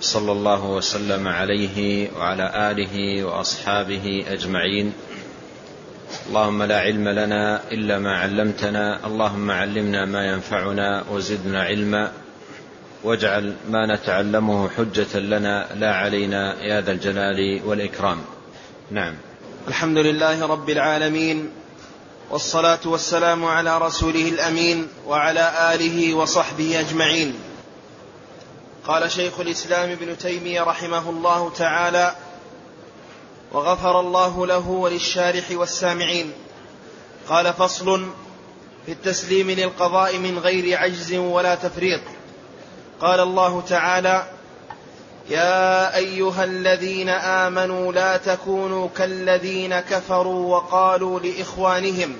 صلى الله وسلم عليه وعلى آله وأصحابه أجمعين. اللهم لا علم لنا إلا ما علمتنا اللهم علمنا ما ينفعنا وزدنا علما. واجعل ما نتعلمه حجة لنا لا علينا يا ذا الجلال والإكرام. نعم. الحمد لله رب العالمين والصلاة والسلام على رسوله الأمين وعلى آله وصحبه أجمعين. قال شيخ الإسلام ابن تيمية رحمه الله تعالى وغفر الله له وللشارح والسامعين قال فصل في التسليم للقضاء من غير عجز ولا تفريط قال الله تعالى يا أيها الذين آمنوا لا تكونوا كالذين كفروا وقالوا لإخوانهم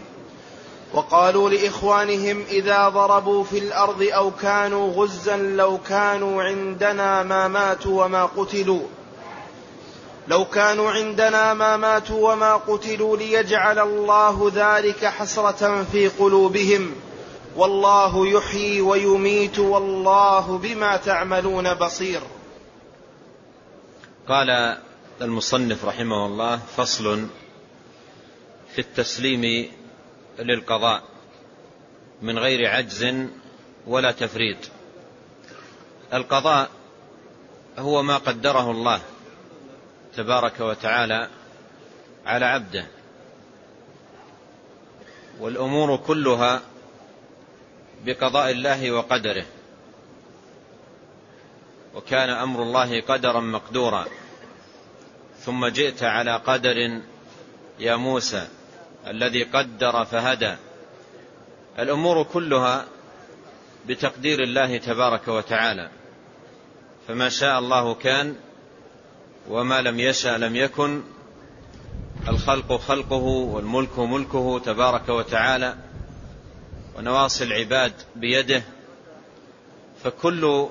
وقالوا لإخوانهم إذا ضربوا في الأرض أو كانوا غزا لو كانوا عندنا ما ماتوا وما قتلوا. لو كانوا عندنا ما ماتوا وما قتلوا ليجعل الله ذلك حسرة في قلوبهم. والله يحيي ويميت والله بما تعملون بصير. قال المصنف رحمه الله فصل في التسليم للقضاء من غير عجز ولا تفريط. القضاء هو ما قدره الله تبارك وتعالى على عبده والأمور كلها بقضاء الله وقدره. وكان أمر الله قدرا مقدورا ثم جئت على قدر يا موسى. الذي قدر فهدى. الأمور كلها بتقدير الله تبارك وتعالى. فما شاء الله كان وما لم يشا لم يكن. الخلق خلقه والملك ملكه تبارك وتعالى. ونواصي العباد بيده. فكل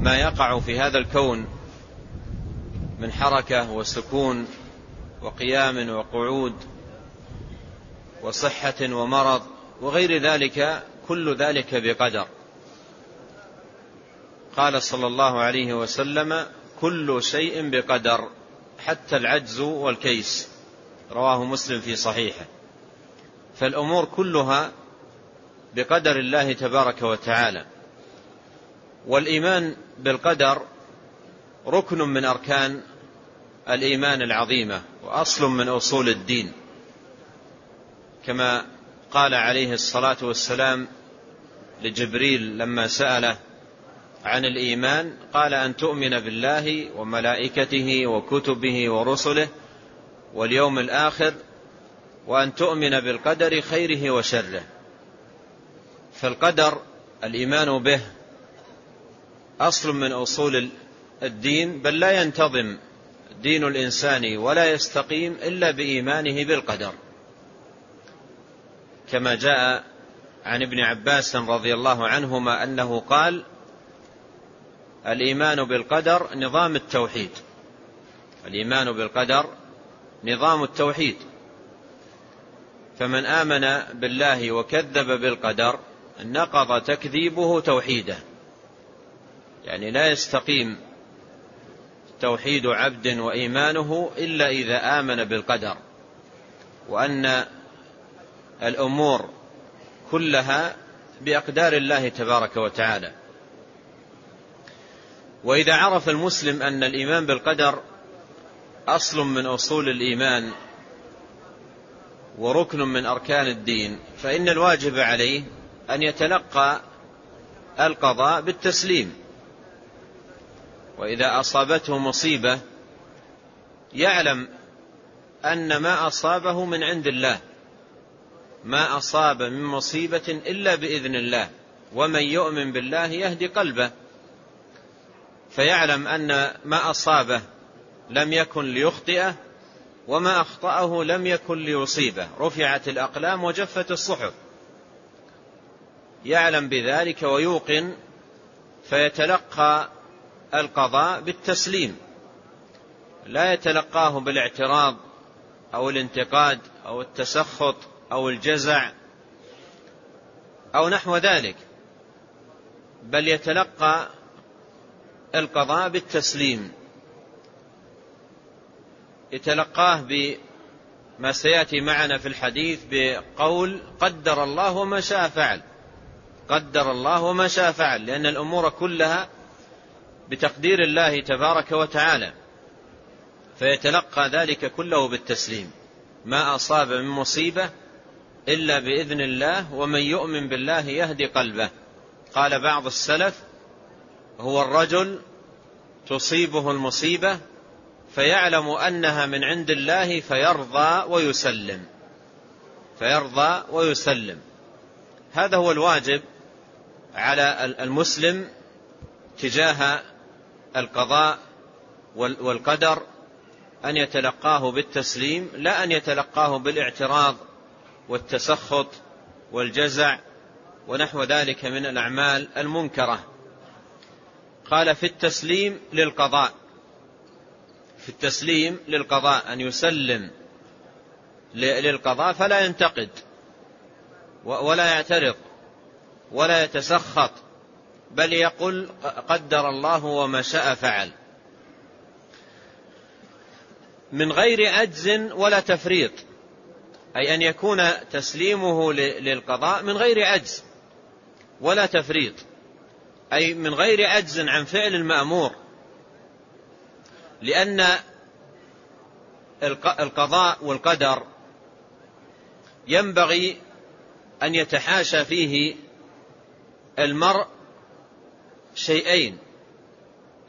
ما يقع في هذا الكون من حركة وسكون وقيام وقعود وصحة ومرض وغير ذلك كل ذلك بقدر. قال صلى الله عليه وسلم كل شيء بقدر حتى العجز والكيس. رواه مسلم في صحيحه. فالأمور كلها بقدر الله تبارك وتعالى. والإيمان بالقدر ركن من أركان الإيمان العظيمة وأصل من أصول الدين. كما قال عليه الصلاة والسلام لجبريل لما سأله عن الإيمان قال أن تؤمن بالله وملائكته وكتبه ورسله واليوم الآخر وأن تؤمن بالقدر خيره وشره. فالقدر الإيمان به أصل من أصول الدين بل لا ينتظم دين الإنسان ولا يستقيم إلا بإيمانه بالقدر. كما جاء عن ابن عباس رضي الله عنهما أنه قال الإيمان بالقدر نظام التوحيد. الإيمان بالقدر نظام التوحيد. فمن آمن بالله وكذب بالقدر نقض تكذيبه توحيده. يعني لا يستقيم توحيد عبد وإيمانه إلا إذا آمن بالقدر. وأن الأمور كلها بأقدار الله تبارك وتعالى. وإذا عرف المسلم أن الإيمان بالقدر أصل من أصول الإيمان وركن من أركان الدين فإن الواجب عليه أن يتلقى القضاء بالتسليم. وإذا أصابته مصيبة يعلم أن ما أصابه من عند الله. ما أصاب من مصيبة إلا بإذن الله ومن يؤمن بالله يهدي قلبه. فيعلم أن ما أصابه لم يكن ليخطئه وما أخطأه لم يكن ليصيبه. رفعت الأقلام وجفت الصحف. يعلم بذلك ويوقن فيتلقى القضاء بالتسليم. لا يتلقاه بالاعتراض أو الانتقاد أو التسخط. أو الجزع أو نحو ذلك بل يتلقى القضاء بالتسليم يتلقاه بما سيأتي معنا في الحديث بقول قدر الله وما شاء فعل قدر الله وما شاء فعل لأن الأمور كلها بتقدير الله تبارك وتعالى فيتلقى ذلك كله بالتسليم ما أصاب من مصيبة إلا بإذن الله ومن يؤمن بالله يهدي قلبه. قال بعض السلف هو الرجل تصيبه المصيبة فيعلم أنها من عند الله فيرضى ويسلم. فيرضى ويسلم. هذا هو الواجب على المسلم تجاه القضاء والقدر أن يتلقاه بالتسليم لا أن يتلقاه بالإعتراض والتسخط والجزع ونحو ذلك من الأعمال المنكرة. قال في التسليم للقضاء في التسليم للقضاء أن يسلم للقضاء فلا ينتقد ولا يعترض ولا يتسخط بل يقول قدر الله وما شاء فعل. من غير عجز ولا تفريط. أي أن يكون تسليمه للقضاء من غير عجز ولا تفريط أي من غير عجز عن فعل المأمور لأن القضاء والقدر ينبغي أن يتحاشى فيه المرء شيئين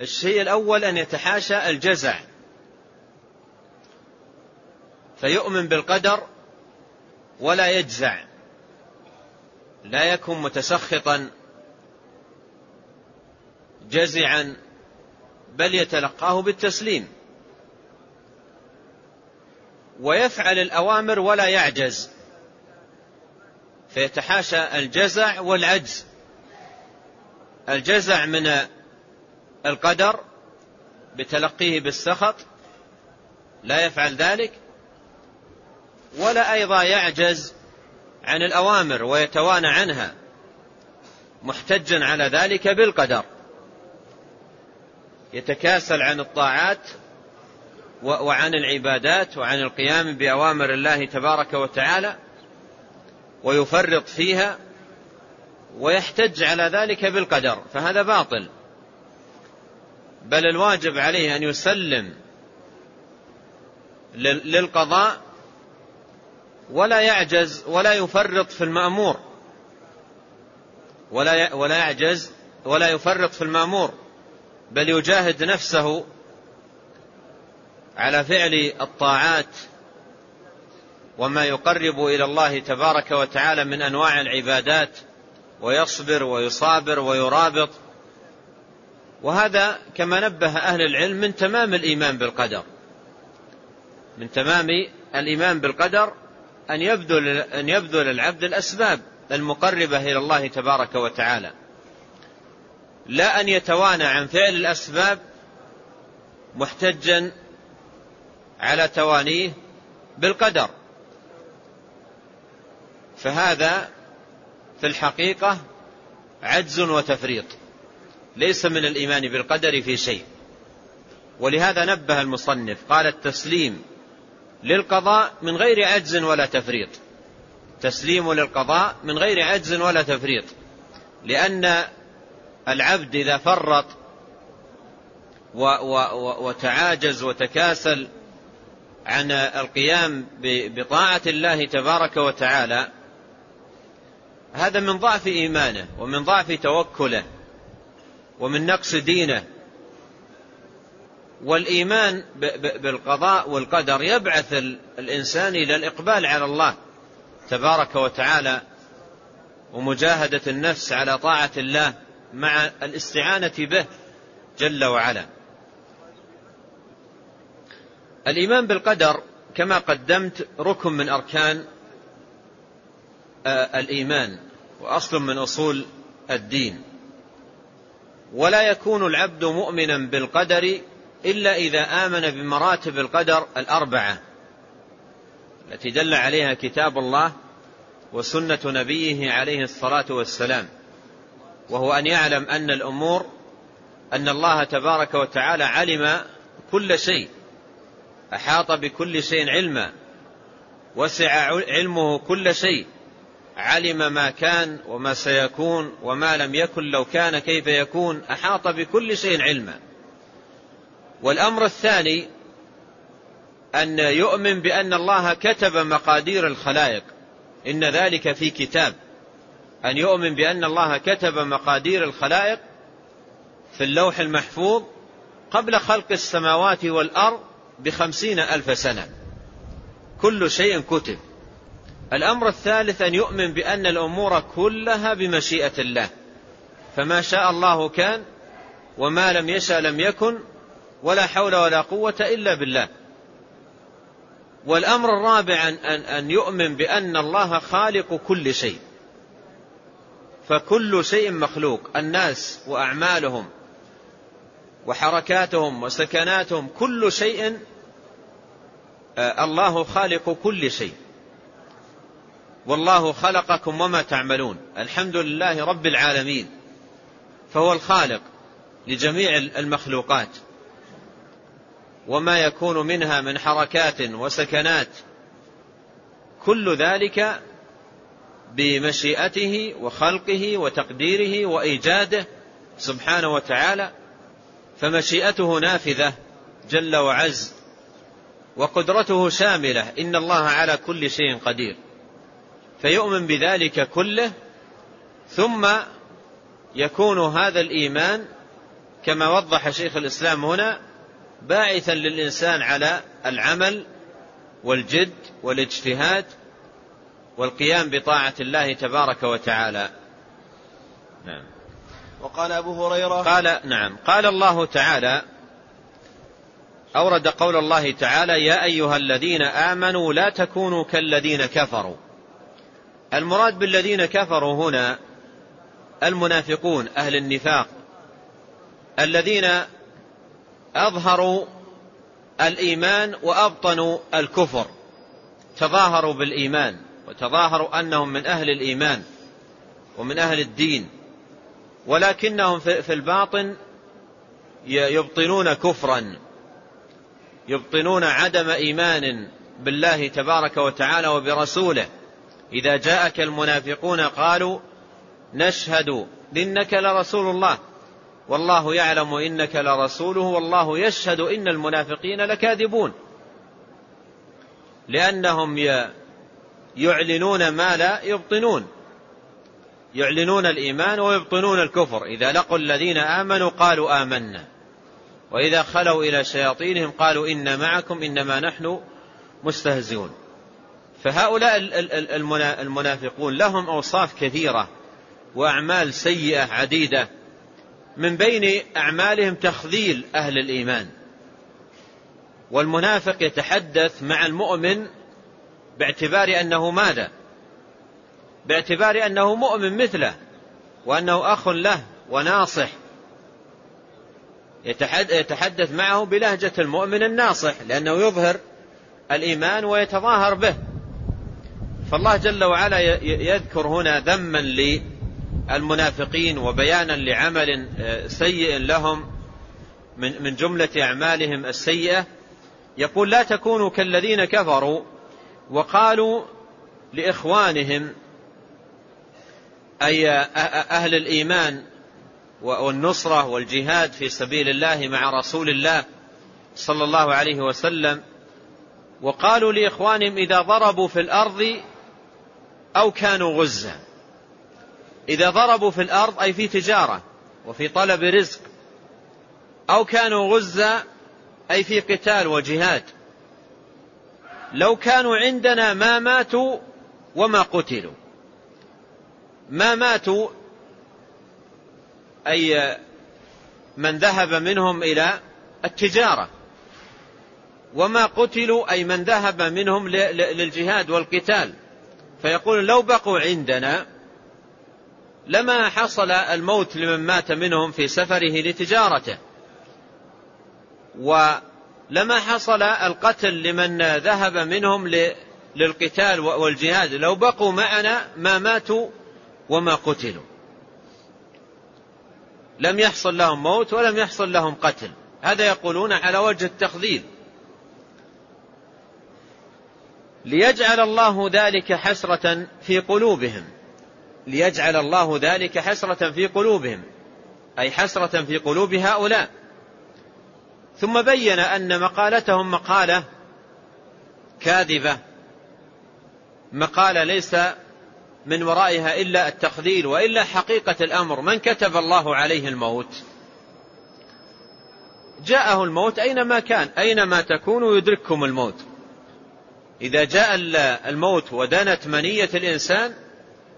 الشيء الأول أن يتحاشى الجزع فيؤمن بالقدر ولا يجزع لا يكن متسخطا جزعا بل يتلقاه بالتسليم. ويفعل الأوامر ولا يعجز. فيتحاشى الجزع والعجز. الجزع من القدر بتلقيه بالسخط لا يفعل ذلك. ولا أيضا يعجز عن الأوامر ويتوانى عنها محتجا على ذلك بالقدر. يتكاسل عن الطاعات وعن العبادات وعن القيام بأوامر الله تبارك وتعالى ويفرط فيها ويحتج على ذلك بالقدر فهذا باطل. بل الواجب عليه أن يسلم للقضاء ولا يعجز ولا يفرط في المأمور. ولا ولا يعجز ولا يفرط في المأمور. بل يجاهد نفسه على فعل الطاعات. وما يقرب إلى الله تبارك وتعالى من أنواع العبادات. ويصبر ويصابر ويرابط. وهذا كما نبه أهل العلم من تمام الإيمان بالقدر. من تمام الإيمان بالقدر أن يبذل أن يبذل العبد الأسباب المقربة إلى الله تبارك وتعالى. لا أن يتوانى عن فعل الأسباب محتجا على توانيه بالقدر. فهذا في الحقيقة عجز وتفريط. ليس من الإيمان بالقدر في شيء. ولهذا نبه المصنف قال التسليم للقضاء من غير عجز ولا تفريط. تسليم للقضاء من غير عجز ولا تفريط. لأن العبد إذا فرط وتعاجز وتكاسل عن القيام بطاعة الله تبارك وتعالى هذا من ضعف إيمانه ومن ضعف توكله ومن نقص دينه. والإيمان بالقضاء والقدر يبعث الإنسان إلى الإقبال على الله تبارك وتعالى ومجاهدة النفس على طاعة الله مع الاستعانة به جل وعلا. الإيمان بالقدر كما قدمت ركن من أركان آه، الإيمان وأصل من أصول الدين ولا يكون العبد مؤمنا بالقدر إلا إذا آمن بمراتب القدر الأربعة التي دل عليها كتاب الله وسنة نبيه عليه الصلاة والسلام وهو أن يعلم أن الأمور أن الله تبارك وتعالى علم كل شيء أحاط بكل شيء علما وسع علمه كل شيء علم ما كان وما سيكون وما لم يكن لو كان كيف يكون أحاط بكل شيء علما. والأمر الثاني أن يؤمن بأن الله كتب مقادير الخلائق. إن ذلك في كتاب. أن يؤمن بأن الله كتب مقادير الخلائق في اللوح المحفوظ قبل خلق السماوات والأرض بخمسين ألف سنة. كل شيء كتب. الأمر الثالث أن يؤمن بأن الأمور كلها بمشيئة الله. فما شاء الله كان وما لم يشاء لم يكن ولا حول ولا قوة إلا بالله. والأمر الرابع أن, أن يؤمن بأن الله خالق كل شيء. فكل شيء مخلوق. الناس وأعمالهم وحركاتهم وسكناتهم. كل شيء آه، الله خالق كل شيء. والله خلقكم وما تعملون. الحمد لله رب العالمين. فهو الخالق لجميع المخلوقات. وما يكون منها من حركات وسكنات. كل ذلك بمشيئته وخلقه وتقديره وإيجاده سبحانه وتعالى فمشيئته نافذة جل وعز وقدرته شاملة إن الله على كل شيء قدير. فيؤمن بذلك كله ثم يكون هذا الإيمان كما وضح شيخ الإسلام هنا باعثا للإنسان على العمل والجد والاجتهاد والقيام بطاعة الله تبارك وتعالى. نعم. وقال أبو هريرة قال نعم. قال الله تعالى أورد قول الله تعالى يا أيها الذين آمنوا لا تكونوا كالذين كفروا. المراد بالذين كفروا هنا المنافقون أهل النفاق الذين أظهروا الإيمان وأبطنوا الكفر. تظاهروا بالإيمان وتظاهروا أنهم من أهل الإيمان ومن أهل الدين ولكنهم في الباطن يبطنون كفرا يبطنون عدم إيمان بالله تبارك وتعالى وبرسوله. إذا جاءك المنافقون قالوا نشهد إنك لرسول الله. والله يعلم إنك لرسوله والله يشهد إن المنافقين لكاذبون. لأنهم يعلنون ما لا يبطنون. يعلنون الإيمان ويبطنون الكفر. إذا لقوا الذين آمنوا قالوا آمنا. وإذا خلوا إلى شياطينهم قالوا ان معكم إنما نحن مستهزئون. فهؤلاء المنافقون لهم أوصاف كثيرة وأعمال سيئة عديدة. من بين أعمالهم تخذيل أهل الإيمان. والمنافق يتحدث مع المؤمن باعتبار أنه ماذا؟ باعتبار أنه مؤمن مثله وأنه أخ له وناصح. يتحدث معه بلهجة المؤمن الناصح لأنه يظهر الإيمان ويتظاهر به. فالله جل وعلا يذكر هنا ذما المنافقين وبيانا لعمل آه، سيء لهم من من جملة أعمالهم السيئة. يقول لا تكونوا كالذين كفروا وقالوا لإخوانهم أي أهل الإيمان والنصرة والجهاد في سبيل الله مع رسول الله صلى الله عليه وسلم وقالوا لإخوانهم إذا ضربوا في الأرض أو كانوا غزا إذا ضربوا في الأرض أي في تجارة وفي طلب رزق أو كانوا غزة أي في قتال وجهاد. لو كانوا عندنا ما ماتوا وما قتلوا. ما ماتوا أي من ذهب منهم إلى التجارة. وما قتلوا أي من ذهب منهم للجهاد والقتال. فيقول لو بقوا عندنا لما حصل الموت لمن مات منهم في سفره لتجارته. ولما حصل القتل لمن ذهب منهم للقتال والجهاد لو بقوا معنا ما ماتوا وما قتلوا. لم يحصل لهم موت ولم يحصل لهم قتل. هذا يقولون على وجه التخذيل. ليجعل الله ذلك حسرة في قلوبهم. ليجعل الله ذلك حسرة في قلوبهم. أي حسرة في قلوب هؤلاء. ثم بين أن مقالتهم مقالة كاذبة. مقالة ليس من ورائها إلا التخذيل وإلا حقيقة الأمر. من كتب الله عليه الموت؟ جاءه الموت أينما كان أينما تكونوا يدرككم الموت. إذا جاء الموت ودنت منية الإنسان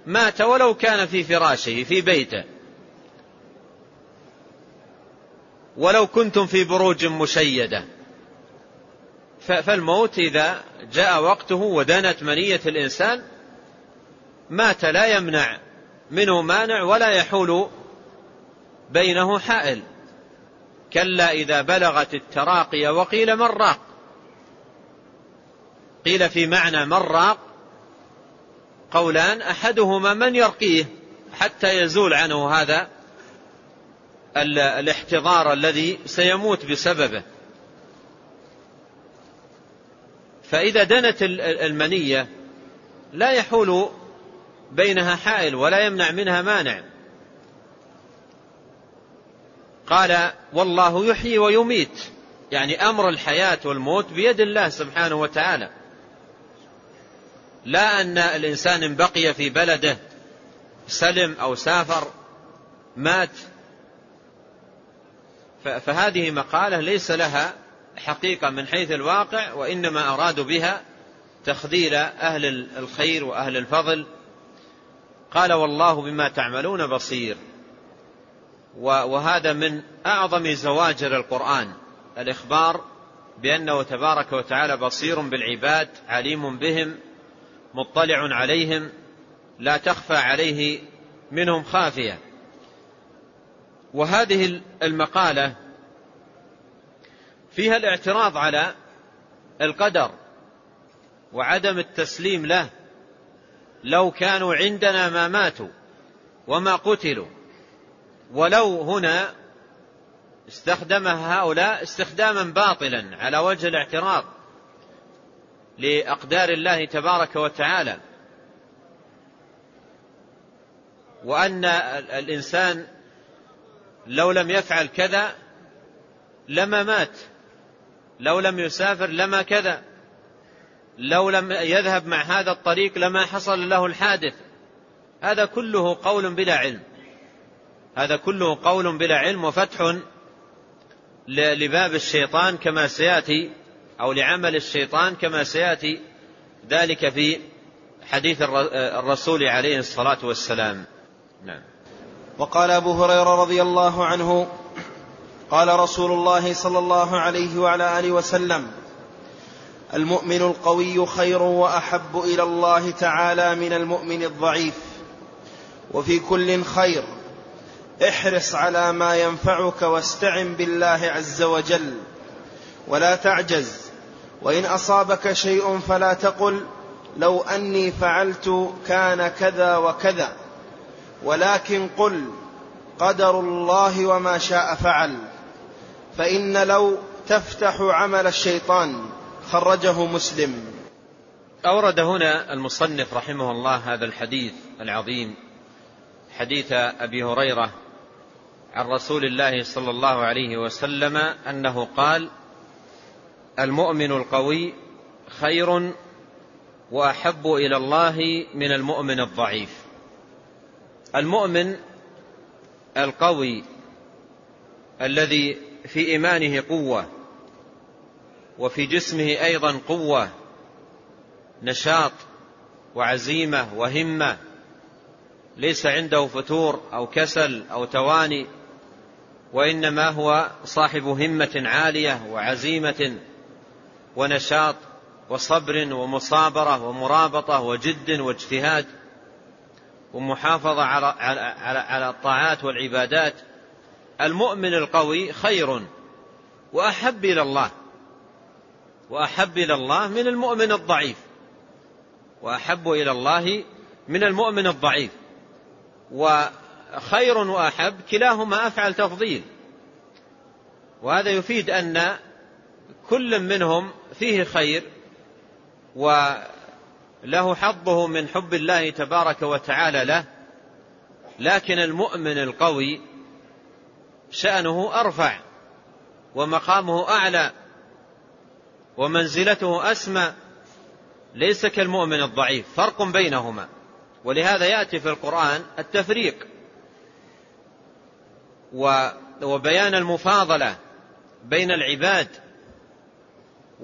مات ولو كان في فراشه في بيته. ولو كنتم في بروج مشيدة. فالموت إذا جاء وقته ودنت منية الإنسان مات لا يمنع منه مانع ولا يحول بينه حائل. كلا إذا بلغت التراقي وقيل من راق. قيل في معنى من راق قولان أحدهما من يرقيه حتى يزول عنه هذا الاحتضار الذي سيموت بسببه. فإذا دنت المنية لا يحول بينها حائل ولا يمنع منها مانع. قال والله يحيي ويميت. يعني أمر الحياة والموت بيد الله سبحانه وتعالى. لا أن الإنسان إن بقي في بلده سلم أو سافر مات. فهذه مقالة ليس لها حقيقة من حيث الواقع وإنما أرادوا بها تخذيل أهل الخير وأهل الفضل. قال والله بما تعملون بصير. وهذا من أعظم زواجر القرآن. الإخبار بأنه تبارك وتعالى بصير بالعباد عليم بهم مطلع عليهم لا تخفى عليه منهم خافية. وهذه المقالة فيها الاعتراض على القدر وعدم التسليم له لو كانوا عندنا ما ماتوا وما قتلوا ولو هنا استخدمها هؤلاء استخداما باطلا على وجه الاعتراض. لأقدار الله تبارك وتعالى. وأن الإنسان لو لم يفعل كذا لما مات. لو لم يسافر لما كذا. لو لم يذهب مع هذا الطريق لما حصل له الحادث. هذا كله قول بلا علم. هذا كله قول بلا علم وفتح لباب الشيطان كما سيأتي. أو لعمل الشيطان كما سيأتي ذلك في حديث الرسول عليه الصلاة والسلام. نعم. وقال أبو هريرة رضي الله عنه قال رسول الله صلى الله عليه وعلى آله وسلم المؤمن القوي خير وأحب إلى الله تعالى من المؤمن الضعيف. وفي كل خير احرص على ما ينفعك واستعن بالله عز وجل ولا تعجز وإن أصابك شيء فلا تقل لو أني فعلت كان كذا وكذا. ولكن قل قدر الله وما شاء فعل. فإن لو تفتح عمل الشيطان خرجه مسلم. أورد هنا المصنف رحمه الله هذا الحديث العظيم حديث أبي هريرة عن رسول الله صلى الله عليه وسلم أنه قال المؤمن القوي خير وأحب إلى الله من المؤمن الضعيف. المؤمن القوي الذي في إيمانه قوة وفي جسمه أيضا قوة نشاط وعزيمة وهمة ليس عنده فتور أو كسل أو تواني وإنما هو صاحب همة عالية وعزيمة ونشاط وصبر ومصابرة ومرابطة وجد واجتهاد ومحافظة على, على, على, الطاعات والعبادات. المؤمن القوي خير وأحب إلى الله وأحب إلى الله من المؤمن الضعيف وأحب إلى الله من المؤمن الضعيف. وخير وأحب كلاهما أفعل تفضيل. وهذا يفيد أن كل منهم فيه خير وله حظه من حب الله تبارك وتعالى له لكن المؤمن القوي شأنه أرفع ومقامه أعلى ومنزلته أسمى ليس كالمؤمن الضعيف فرق بينهما. ولهذا يأتي في القرآن التفريق وبيان المفاضلة بين العباد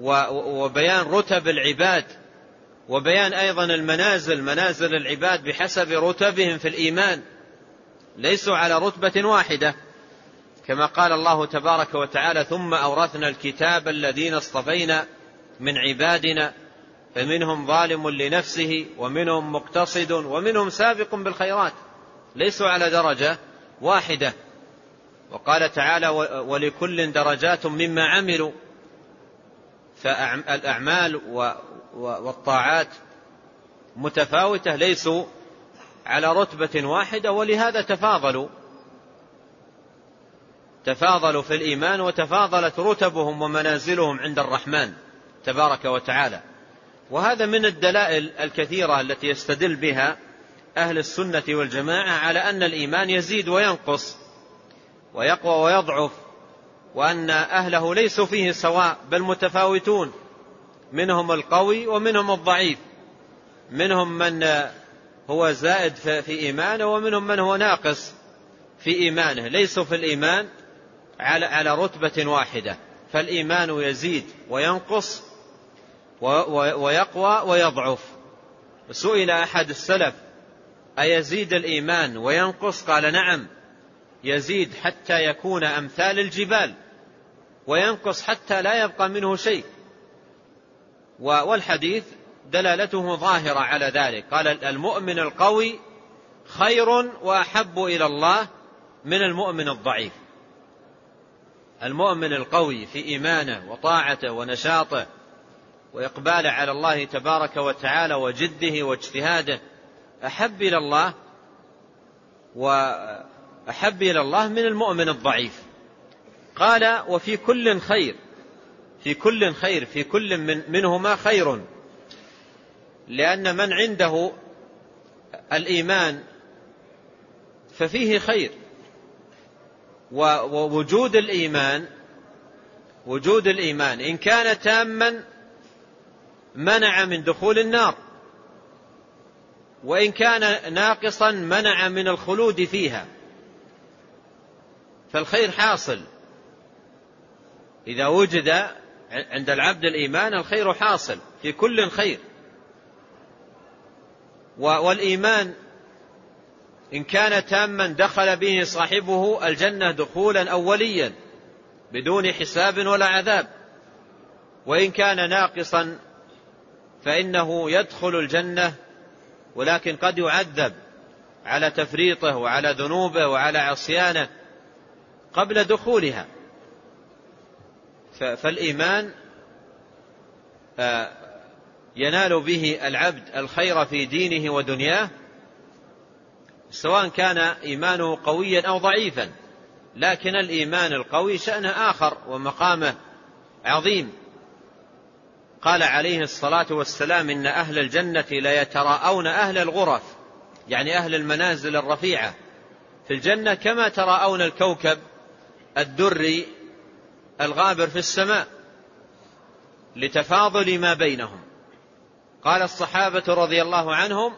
وبيان رتب العباد وبيان أيضا المنازل منازل العباد بحسب رتبهم في الإيمان ليسوا على رتبة واحدة كما قال الله تبارك وتعالى ثم أورثنا الكتاب الذين اصطفينا من عبادنا فمنهم ظالم لنفسه ومنهم مقتصد ومنهم سابق بالخيرات ليسوا على درجة واحدة. وقال تعالى ولكل درجات مما عملوا. فالأعمال والطاعات متفاوتة ليسوا على رتبة واحدة ولهذا تفاضلوا. تفاضلوا في الإيمان وتفاضلت رتبهم ومنازلهم عند الرحمن تبارك وتعالى. وهذا من الدلائل الكثيرة التي يستدل بها أهل السنة والجماعة على أن الإيمان يزيد وينقص ويقوى ويضعف. وأن أهله ليسوا فيه سواء بل متفاوتون. منهم القوي ومنهم الضعيف. منهم من هو زائد في إيمانه ومنهم من هو ناقص في إيمانه. ليسوا في الإيمان على على رتبة واحدة. فالإيمان يزيد وينقص ويقوى ويضعف. سئل أحد السلف أيزيد الإيمان وينقص؟ قال نعم يزيد حتى يكون أمثال الجبال. وينقص حتى لا يبقى منه شيء. والحديث دلالته ظاهرة على ذلك. قال المؤمن القوي خير وأحب إلى الله من المؤمن الضعيف. المؤمن القوي في إيمانه وطاعته ونشاطه وإقباله على الله تبارك وتعالى وجده واجتهاده أحب إلى الله وأحب إلى الله من المؤمن الضعيف. قال وفي كل خير في كل خير في كل من منهما خير. لأن من عنده الإيمان ففيه خير. ووجود الإيمان وجود الإيمان إن كان تاما منع من دخول النار. وإن كان ناقصا منع من الخلود فيها. فالخير حاصل. إذا وجد عند العبد الإيمان الخير حاصل في كل خير. والإيمان إن كان تاما دخل به صاحبه الجنة دخولا أوليا بدون حساب ولا عذاب. وإن كان ناقصا فإنه يدخل الجنة ولكن قد يعذب على تفريطه وعلى ذنوبه وعلى عصيانه قبل دخولها. فالإيمان آه، ينال به العبد الخير في دينه ودنياه سواء كان إيمانه قويا أو ضعيفا لكن الإيمان القوي شأنه آخر ومقامه عظيم. قال عليه الصلاة والسلام إن أهل الجنة ليتراءون أهل الغرف يعني أهل المنازل الرفيعة. في الجنة كما تراءون الكوكب الدري الغابر في السماء لتفاضل ما بينهم. قال الصحابة رضي الله عنهم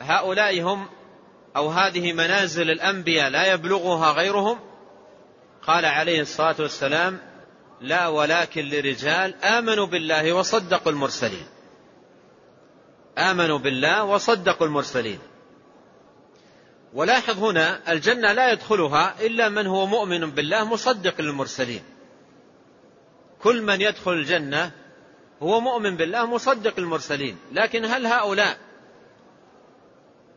هؤلاء هم أو هذه منازل الأنبياء لا يبلغها غيرهم. قال عليه الصلاة والسلام لا ولكن لرجال آمنوا بالله وصدقوا المرسلين. آمنوا بالله وصدقوا المرسلين. ولاحظ هنا الجنة لا يدخلها إلا من هو مؤمن بالله مصدق للمرسلين. كل من يدخل الجنة هو مؤمن بالله مصدق المرسلين لكن هل هؤلاء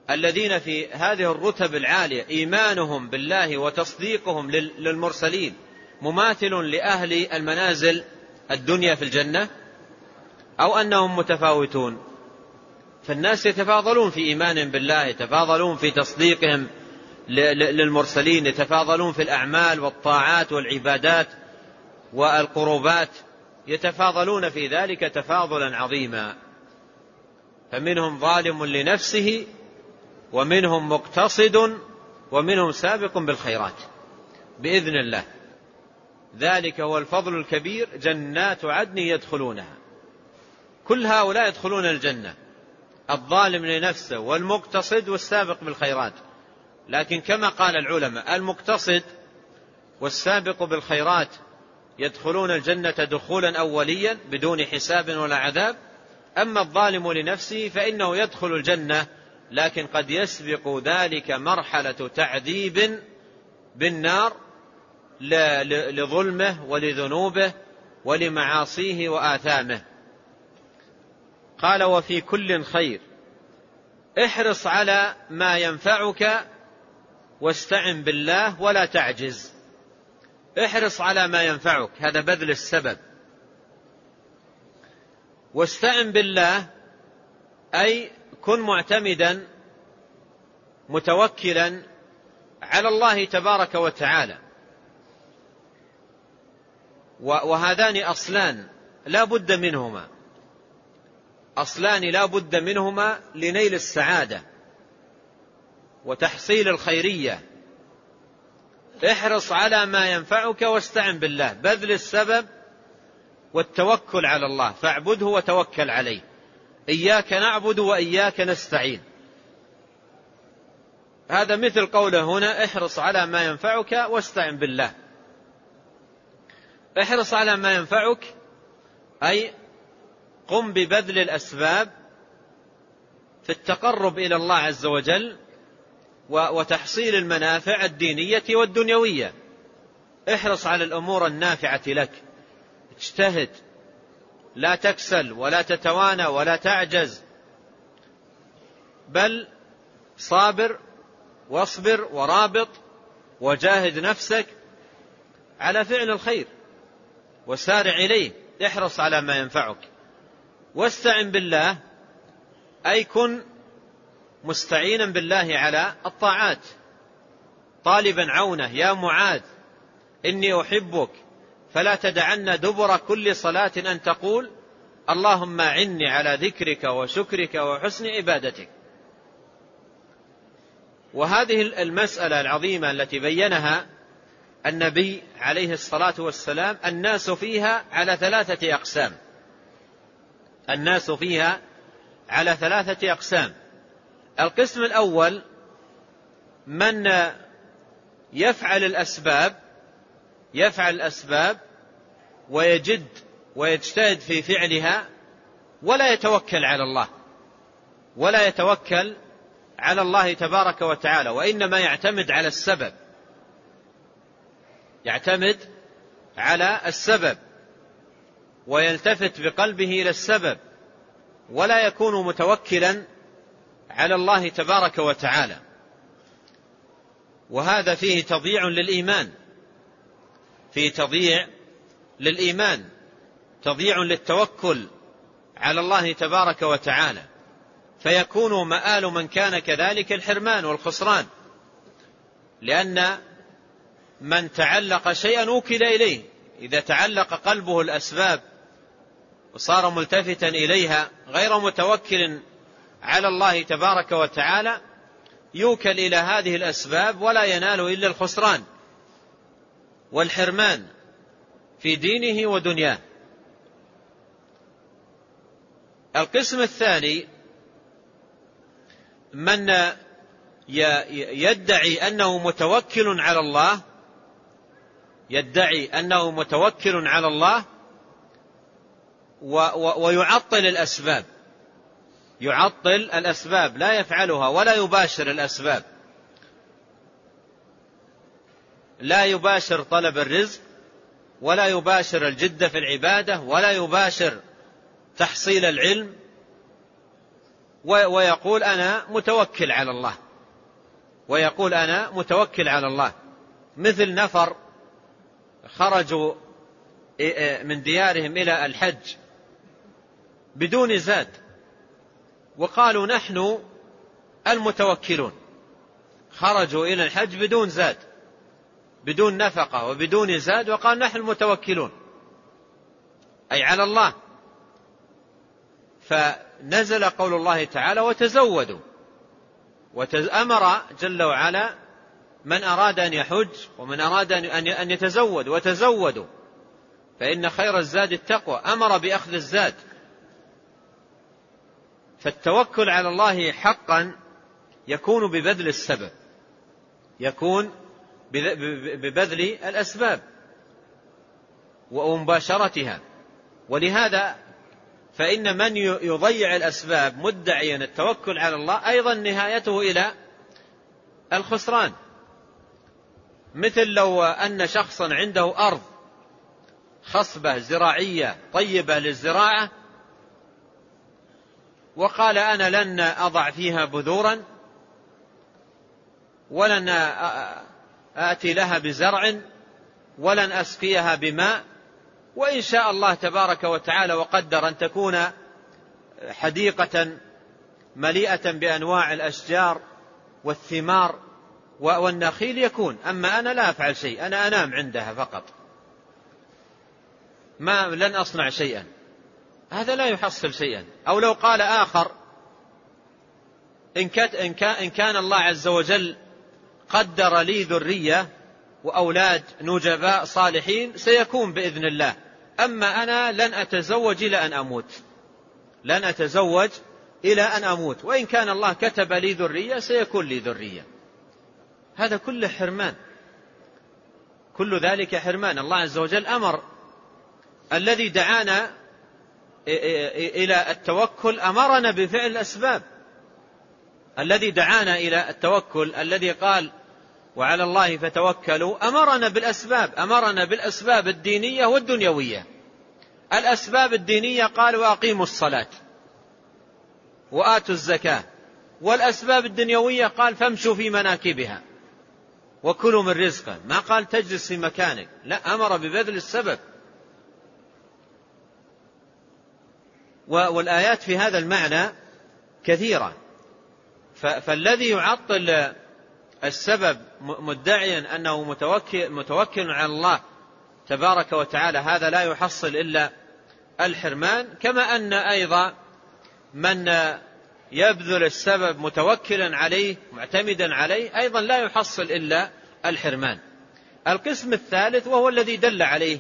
الذين في هذه الرتب العالية إيمانهم بالله وتصديقهم للمرسلين مماثل لأهل المنازل الدنيا في الجنة؟ أو أنهم متفاوتون؟ فالناس يتفاضلون في إيمانهم بالله يتفاضلون في تصديقهم للمرسلين يتفاضلون في الأعمال والطاعات والعبادات والقربات يتفاضلون في ذلك تفاضلا عظيما. فمنهم ظالم لنفسه ومنهم مقتصد ومنهم سابق بالخيرات بإذن الله. ذلك هو الفضل الكبير جنات عدن يدخلونها. كل هؤلاء يدخلون الجنة. الظالم لنفسه والمقتصد والسابق بالخيرات. لكن كما قال العلماء المقتصد والسابق بالخيرات يدخلون الجنة دخولا أوليا بدون حساب ولا عذاب. أما الظالم لنفسه فإنه يدخل الجنة لكن قد يسبق ذلك مرحلة تعذيب بالنار لظلمه ولذنوبه ولمعاصيه وآثامه. قال وفي كل خير. احرص على ما ينفعك واستعن بالله ولا تعجز. احرص على ما ينفعك هذا بذل السبب. واستعن بالله أي كن معتمدا متوكلا على الله تبارك وتعالى. وهذان أصلان لا بد منهما. أصلان لا بد منهما لنيل السعادة وتحصيل الخيرية. احرص على ما ينفعك واستعن بالله. بذل السبب والتوكل على الله. فاعبده وتوكل عليه. إياك نعبد وإياك نستعين. هذا مثل قوله هنا احرص على ما ينفعك واستعن بالله. احرص على ما ينفعك أي قم ببذل الأسباب في التقرب إلى الله عز وجل وتحصيل المنافع الدينية والدنيوية. احرص على الأمور النافعة لك. اجتهد. لا تكسل ولا تتوانى ولا تعجز. بل صابر واصبر ورابط وجاهد نفسك على فعل الخير وسارع إليه. احرص على ما ينفعك. واستعن بالله أي كن مستعينا بالله على الطاعات. طالبا عونة يا معاذ إني أحبك. فلا تدعن دبر كل صلاة أن تقول اللهم اعني على ذكرك وشكرك وحسن عبادتك. وهذه المسألة العظيمة التي بينها النبي عليه الصلاة والسلام الناس فيها على ثلاثة أقسام. الناس فيها على ثلاثة أقسام. القسم الأول من يفعل الأسباب يفعل الأسباب ويجد ويجتهد في فعلها ولا يتوكل على الله ولا يتوكل على الله تبارك وتعالى وإنما يعتمد على السبب. يعتمد على السبب. ويلتفت بقلبه إلى السبب ولا يكون متوكلا على الله تبارك وتعالى. وهذا فيه تضييع للإيمان. فيه تضييع للإيمان. تضييع للتوكل على الله تبارك وتعالى. فيكون مآل من كان كذلك الحرمان والخسران. لأن من تعلق شيئا وكل إليه. إذا تعلق قلبه الأسباب وصار ملتفتا إليها غير متوكل على الله تبارك وتعالى يوكل إلى هذه الأسباب ولا ينال إلا الخسران والحرمان في دينه ودنياه. القسم الثاني من يدعي أنه متوكل على الله يدعي أنه متوكل على الله ويعطل الأسباب. يعطل الأسباب لا يفعلها ولا يباشر الأسباب. لا يباشر طلب الرزق ولا يباشر الجد في العبادة ولا يباشر تحصيل العلم. ويقول أنا متوكل على الله. ويقول أنا متوكل على الله. مثل نفر خرجوا من ديارهم إلى الحج. بدون زاد. وقالوا نحن المتوكلون. خرجوا إلى الحج بدون زاد. بدون نفقة وبدون زاد وقال نحن المتوكلون. أي على الله. فنزل قول الله تعالى وتزودوا. أمر جل وعلا من أراد أن يحج ومن أراد أن يتزود. وتزودوا. فإن خير الزاد التقوى. أمر بأخذ الزاد. فالتوكل على الله حقا يكون ببذل السبب. يكون ببذل الأسباب ومباشرتها. ولهذا فإن من يضيع الأسباب مدعيا التوكل على الله أيضا نهايته إلى الخسران. مثل لو أن شخصا عنده أرض خصبة زراعية طيبة للزراعة وقال أنا لن أضع فيها بذورا ولن آتي لها بزرع ولن أسقيها بماء وإن شاء الله تبارك وتعالى وقدر أن تكون حديقة مليئة بأنواع الأشجار والثمار والنخيل يكون. أما أنا لا أفعل شيء أنا أنام عندها فقط. ما لن أصنع شيئا. هذا لا يحصل شيئا. أو لو قال آخر إن كان الله عز وجل قدر لي ذرية وأولاد نجباء صالحين سيكون بإذن الله. أما أنا لن أتزوج إلى أن أموت. لن أتزوج إلى أن أموت. وإن كان الله كتب لي ذرية سيكون لي ذرية. هذا كله حرمان. كل ذلك حرمان. الله عز وجل أمر. الذي دعانا إلى التوكل أمرنا بفعل الأسباب. الذي دعانا إلى التوكل الذي قال وعلى الله فتوكلوا. أمرنا بالأسباب أمرنا بالأسباب الدينية والدنيوية. الأسباب الدينية قال وأقيموا الصلاة وآتوا الزكاة. والأسباب الدنيوية قال فامشوا في مناكبها وكلوا من رزقه. ما قال تجلس في مكانك. لا أمر ببذل السبب. والآيات في هذا المعنى كثيرة. فالذي يعطل السبب مدعيا أنه متوكل, متوكل على الله تبارك وتعالى هذا لا يحصل إلا الحرمان. كما أن أيضا من يبذل السبب متوكلا عليه معتمدا عليه أيضا لا يحصل إلا الحرمان. القسم الثالث وهو الذي دل عليه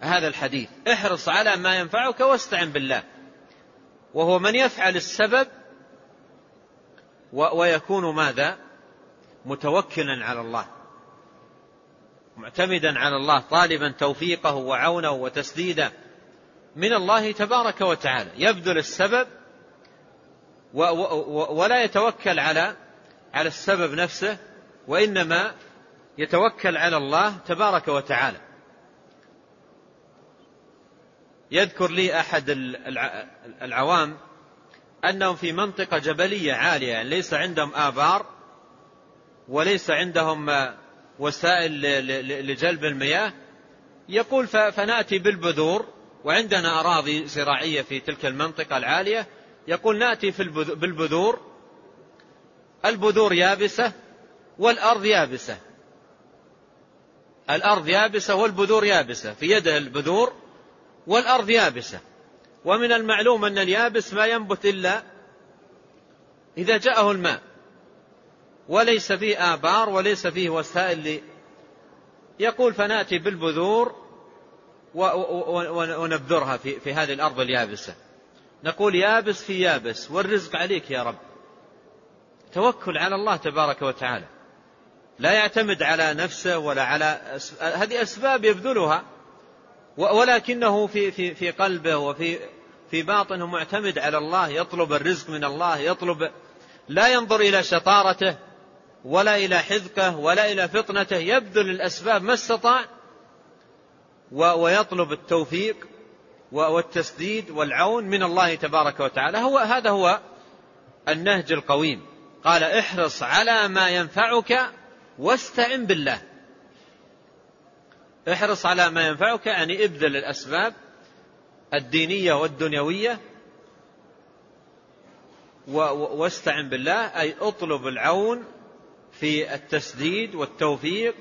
هذا الحديث. احرص على ما ينفعك واستعن بالله. وهو من يفعل السبب ويكون ماذا؟ متوكلا على الله. معتمدا على الله طالبا توفيقه وعونه وتسديده. من الله تبارك وتعالى. يبذل السبب ولا يتوكل على على السبب نفسه وإنما يتوكل على الله تبارك وتعالى. يذكر لي أحد العوام أنهم في منطقة جبلية عالية يعني ليس عندهم آبار وليس عندهم وسائل لجلب المياه. يقول فنأتي بالبذور وعندنا أراضي زراعية في تلك المنطقة العالية. يقول نأتي في بالبذور. البذور يابسة والأرض يابسة. الأرض يابسة والبذور يابسة. في يده البذور والأرض يابسة. ومن المعلوم أن اليابس ما ينبت إلا إذا جاءه الماء. وليس فيه آبار وليس فيه وسائل يقول فنأتي بالبذور ونبذرها في هذه الأرض اليابسة. نقول يابس في يابس والرزق عليك يا رب. توكل على الله تبارك وتعالى. لا يعتمد على نفسه ولا على هذه أسباب يبذلها. ولكنه في, في, في قلبه وفي في باطنه معتمد على الله يطلب الرزق من الله يطلب لا ينظر إلى شطارته ولا إلى حذقه ولا إلى فطنته يبذل الأسباب ما استطاع ويطلب التوفيق والتسديد والعون من الله تبارك وتعالى. هو هذا هو النهج القويم. قال احرص على ما ينفعك واستعن بالله. احرص على ما ينفعك يعني ابذل الأسباب الدينية والدنيوية واستعن بالله أي اطلب العون في التسديد والتوفيق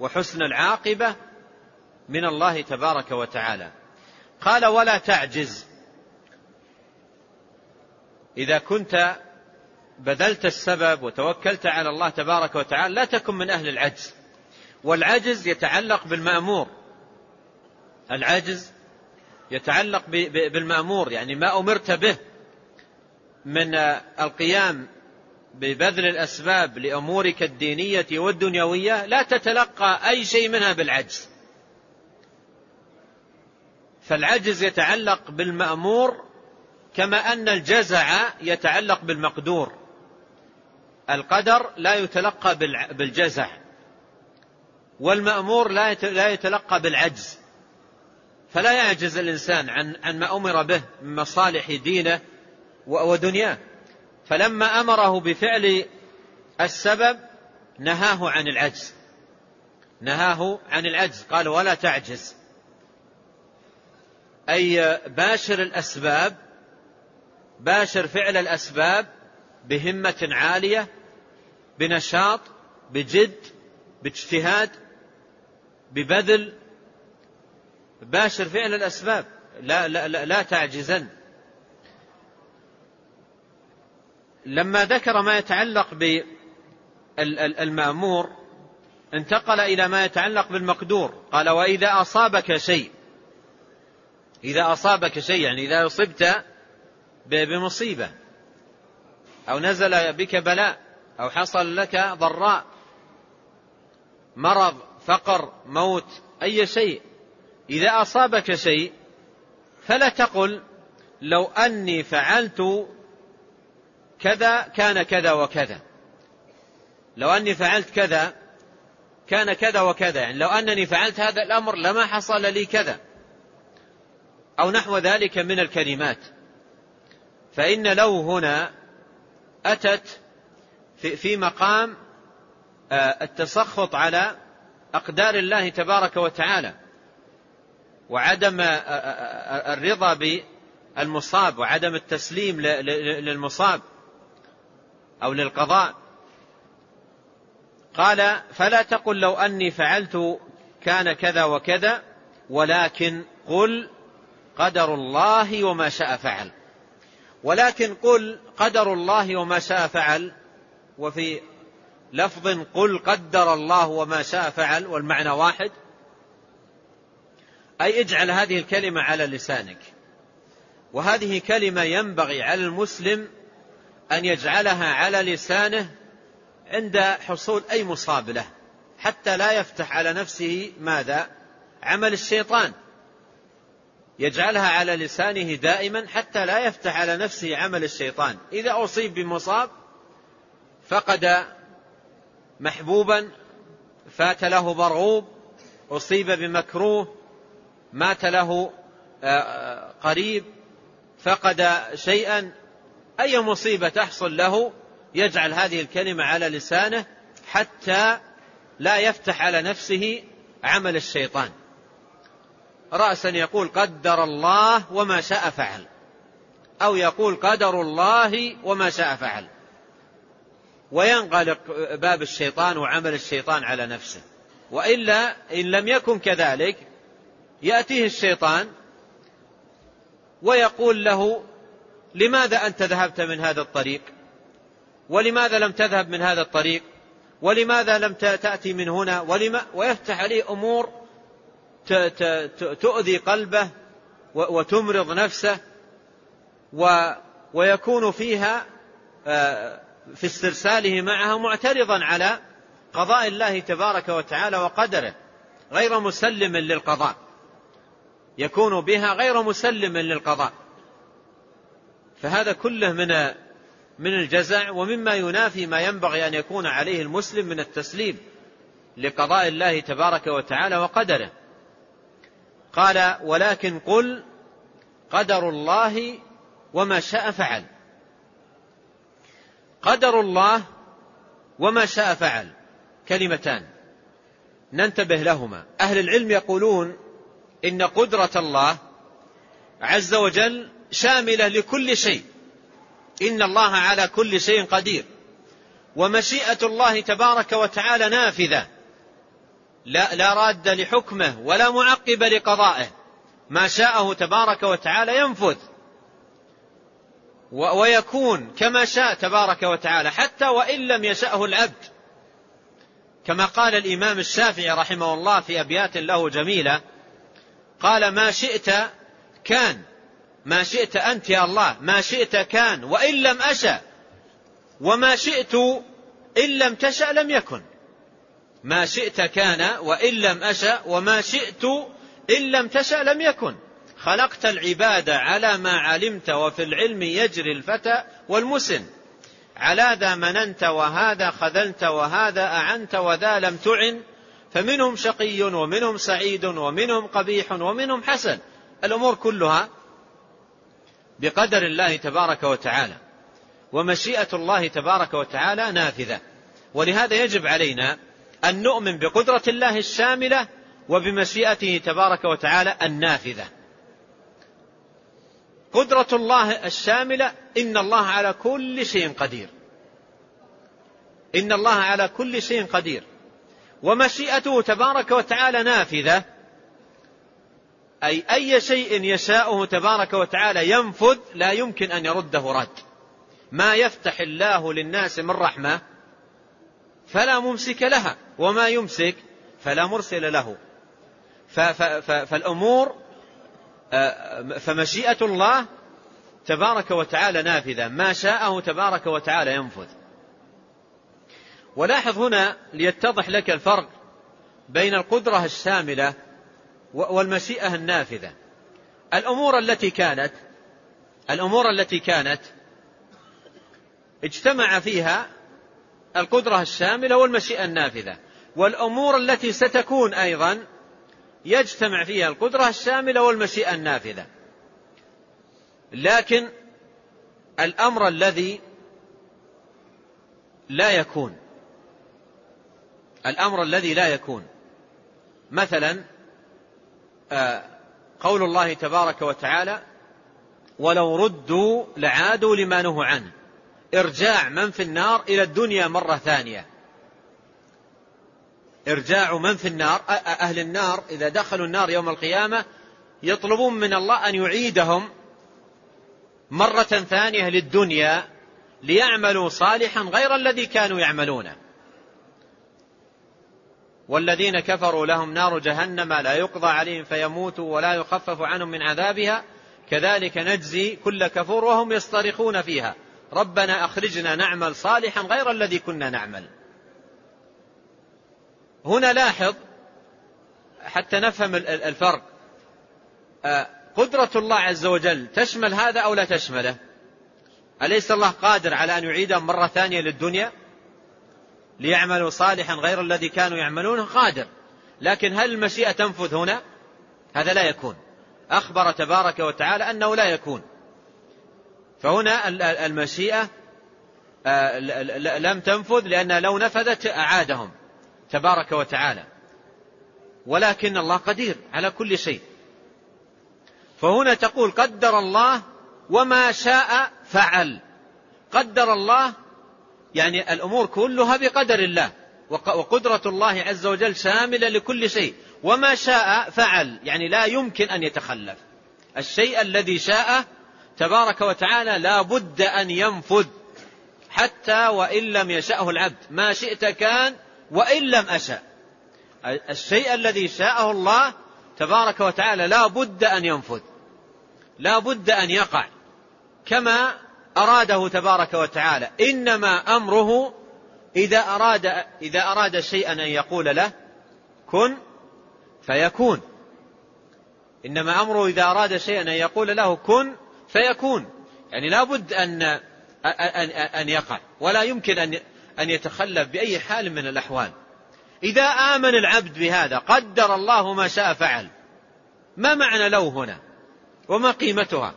وحسن العاقبة من الله تبارك وتعالى. قال ولا تعجز. إذا كنت بذلت السبب وتوكلت على الله تبارك وتعالى لا تكن من أهل العجز. والعجز يتعلق بالمأمور. العجز يتعلق بالمأمور يعني ما أمرت به من القيام ببذل الأسباب لأمورك الدينية والدنيوية لا تتلقى أي شيء منها بالعجز. فالعجز يتعلق بالمأمور كما أن الجزع يتعلق بالمقدور. القدر لا يتلقى بالجزع. والمأمور لا يتلقى بالعجز. فلا يعجز الإنسان عن عن ما أمر به من مصالح دينه ودنياه. فلما أمره بفعل السبب نهاه عن العجز. نهاه عن العجز. قال ولا تعجز. أي باشر الأسباب باشر فعل الأسباب بهمة عالية بنشاط بجد باجتهاد ببذل باشر فعل الأسباب. لا, لا, لا, لا تعجزن لما ذكر ما يتعلق بالمأمور انتقل إلى ما يتعلق بالمقدور. قال وإذا أصابك شيء إذا أصابك شيء يعني إذا أصبت بمصيبة أو نزل بك بلاء أو حصل لك ضراء مرض فقر موت أي شيء. إذا أصابك شيء فلا تقل لو أني فعلت كذا كان كذا وكذا. لو أني فعلت كذا كان كذا وكذا. يعني لو أنني فعلت هذا الأمر لما حصل لي كذا. أو نحو ذلك من الكلمات. فإن لو هنا أتت في مقام آه، التسخط على أقدار الله تبارك وتعالى وعدم آه، آه، الرضا بالمصاب وعدم التسليم للمصاب أو للقضاء. قال فلا تقل لو أني فعلت كان كذا وكذا ولكن قل قدر الله وما شاء فعل. ولكن قل قدر الله وما شاء فعل وفي لفظ قل قدر الله وما شاء فعل والمعنى واحد. أي اجعل هذه الكلمة على لسانك. وهذه كلمة ينبغي على المسلم أن يجعلها على لسانه عند حصول أي مصاب له حتى لا يفتح على نفسه ماذا؟ عمل الشيطان. يجعلها على لسانه دائما حتى لا يفتح على نفسه عمل الشيطان. إذا أصيب بمصاب فقد محبوبا فات له مرغوب أصيب بمكروه مات له آه، قريب فقد شيئا. أي مصيبة تحصل له يجعل هذه الكلمة على لسانه حتى لا يفتح على نفسه عمل الشيطان. رأسا يقول قدر الله وما شاء فعل أو يقول قدر الله وما شاء فعل. وينغلق باب الشيطان وعمل الشيطان على نفسه. وإلا إن لم يكن كذلك يأتيه الشيطان ويقول له لماذا أنت ذهبت من هذا الطريق؟ ولماذا لم تذهب من هذا الطريق؟ ولماذا لم تأتي من هنا؟ ولما ويفتح عليه أمور تؤذي قلبه وتمرض نفسه ويكون فيها آه، في استرساله معها معترضا على قضاء الله تبارك وتعالى وقدره غير مسلم للقضاء. يكون بها غير مسلم للقضاء. فهذا كله من من الجزع ومما ينافي ما ينبغي أن يكون عليه المسلم من التسليم لقضاء الله تبارك وتعالى وقدره. قال ولكن قل قدر الله وما شاء فعل. قدر الله وما شاء فعل. كلمتان. ننتبه لهما. أهل العلم يقولون إن قدرة الله عز وجل شاملة لكل شيء. إن الله على كل شيء قدير. ومشيئة الله تبارك وتعالى نافذة. لا, لا راد لحكمه ولا معقب لقضائه. ما شاءه تبارك وتعالى ينفذ. ويكون كما شاء تبارك وتعالى حتى وإن لم يشأه العبد. كما قال الإمام الشافعي رحمه الله في أبيات له جميلة قال ما شئت كان ما شئت أنت يا الله ما شئت كان وإن لم أشأ وما شئت إن لم تشأ لم يكن. ما شئت كان وإن لم أشأ وما شئت إن لم تشأ لم يكن. خلقت العباد على ما علمت وفي العلم يجري الفتى والمسن. على ذا مننت وهذا خذلت وهذا أعنت وذا لم تعن. فمنهم شقي ومنهم سعيد ومنهم قبيح ومنهم حسن. الأمور كلها بقدر الله تبارك وتعالى. ومشيئة الله تبارك وتعالى نافذة. ولهذا يجب علينا أن نؤمن بقدرة الله الشاملة وبمشيئته تبارك وتعالى النافذة. قدرة الله الشاملة إن الله على كل شيء قدير. إن الله على كل شيء قدير. ومشيئته تبارك وتعالى نافذة. أي أي شيء يشاءه تبارك وتعالى ينفذ لا يمكن أن يرده رد. ما يفتح الله للناس من رحمة فلا ممسك لها وما يمسك فلا مرسل له. فالأمور فمشيئة الله تبارك وتعالى نافذة ما شاءه تبارك وتعالى ينفذ. ولاحظ هنا ليتضح لك الفرق بين القدرة الشاملة والمشيئة النافذة. الأمور التي كانت الأمور التي كانت اجتمع فيها القدرة الشاملة والمشيئة النافذة. والأمور التي ستكون أيضا يجتمع فيها القدرة الشاملة والمشيئة النافذة. لكن الأمر الذي لا يكون الأمر الذي لا يكون مثلا آه، قول الله تبارك وتعالى ولو ردوا لعادوا لما نهوا عنه. إرجاع من في النار إلى الدنيا مرة ثانية. إرجاع من في النار أهل النار إذا دخلوا النار يوم القيامة يطلبون من الله أن يعيدهم مرة ثانية للدنيا ليعملوا صالحا غير الذي كانوا يعملونه. والذين كفروا لهم نار جهنم لا يقضى عليهم فيموتوا ولا يخفف عنهم من عذابها. كذلك نجزي كل كفور وهم يصطرخون فيها. ربنا أخرجنا نعمل صالحا غير الذي كنا نعمل. هنا لاحظ حتى نفهم الفرق. آه، قدرة الله عز وجل تشمل هذا أو لا تشمله؟ أليس الله قادر على أن يعيدهم مرة ثانية للدنيا؟ ليعملوا صالحا غير الذي كانوا يعملونه؟ قادر. لكن هل المشيئة تنفذ هنا؟ هذا لا يكون. أخبر تبارك وتعالى أنه لا يكون. فهنا المشيئة آه، لم تنفذ لأنها لو نفذت أعادهم. تبارك وتعالى. ولكن الله قدير على كل شيء. فهنا تقول قدر الله وما شاء فعل. قدر الله يعني الأمور كلها بقدر الله. وقدرة الله عز وجل شاملة لكل شيء. وما شاء فعل. يعني لا يمكن أن يتخلف. الشيء الذي شاء تبارك وتعالى لا بد أن ينفذ. حتى وإن لم يشأه العبد. ما شئت كان وإن لم أشأ. الشيء الذي شاءه الله تبارك وتعالى لا بد أن ينفذ. لا بد أن يقع. كما أراده تبارك وتعالى. إنما أمره إذا أراد إذا أراد شيئا أن يقول له كن فيكون. إنما أمره إذا أراد شيئا أن يقول له كن فيكون. يعني لا بد أن أن أن يقع. ولا يمكن أن أن يتخلف بأي حال من الأحوال. إذا آمن العبد بهذا قدر الله ما شاء فعل ما معنى لو هنا؟ وما قيمتها؟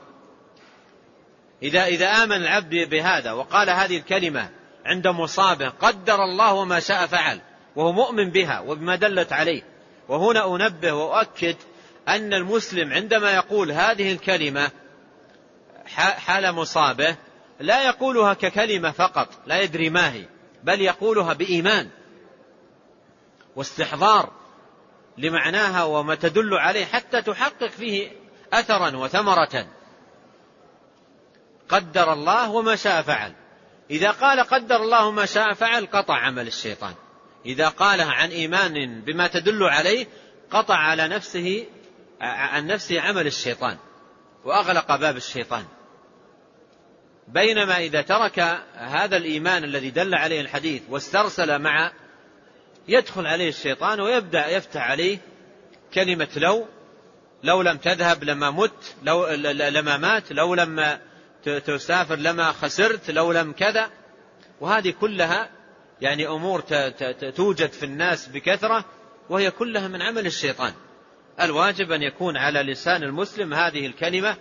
إذا إذا آمن العبد بهذا وقال هذه الكلمة عند مصابه قدر الله وما شاء فعل وهو مؤمن بها وبما دلت عليه. وهنا أنبه وأؤكد أن المسلم عندما يقول هذه الكلمة حال مصابه لا يقولها ككلمة فقط لا يدري ما هي. بل يقولها بإيمان واستحضار لمعناها وما تدل عليه حتى تحقق فيه أثرا وثمرة. قدر الله وما شاء فعل. إذا قال قدر الله ما شاء فعل قطع عمل الشيطان. إذا قالها عن إيمان بما تدل عليه قطع على نفسه عن نفسه عمل الشيطان وأغلق باب الشيطان. بينما إذا ترك هذا الإيمان الذي دل عليه الحديث واسترسل مع يدخل عليه الشيطان ويبدأ يفتح عليه كلمة لو لو لم تذهب لما مت لو لما مات لو لم تسافر لما خسرت لو لم كذا. وهذه كلها يعني أمور توجد في الناس بكثرة وهي كلها من عمل الشيطان. الواجب أن يكون على لسان المسلم هذه الكلمة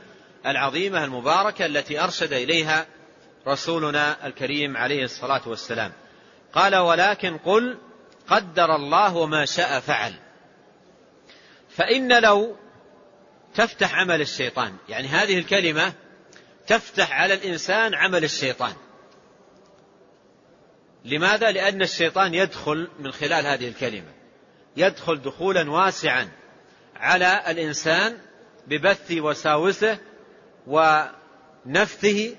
العظيمة المباركة التي أرشد إليها رسولنا الكريم عليه الصلاة والسلام. قال ولكن قل قدر الله وما شاء فعل. فإن لو تفتح عمل الشيطان يعني هذه الكلمة تفتح على الإنسان عمل الشيطان. لماذا؟ لأن الشيطان يدخل من خلال هذه الكلمة. يدخل دخولا واسعا على الإنسان ببث وساوسه ونفثه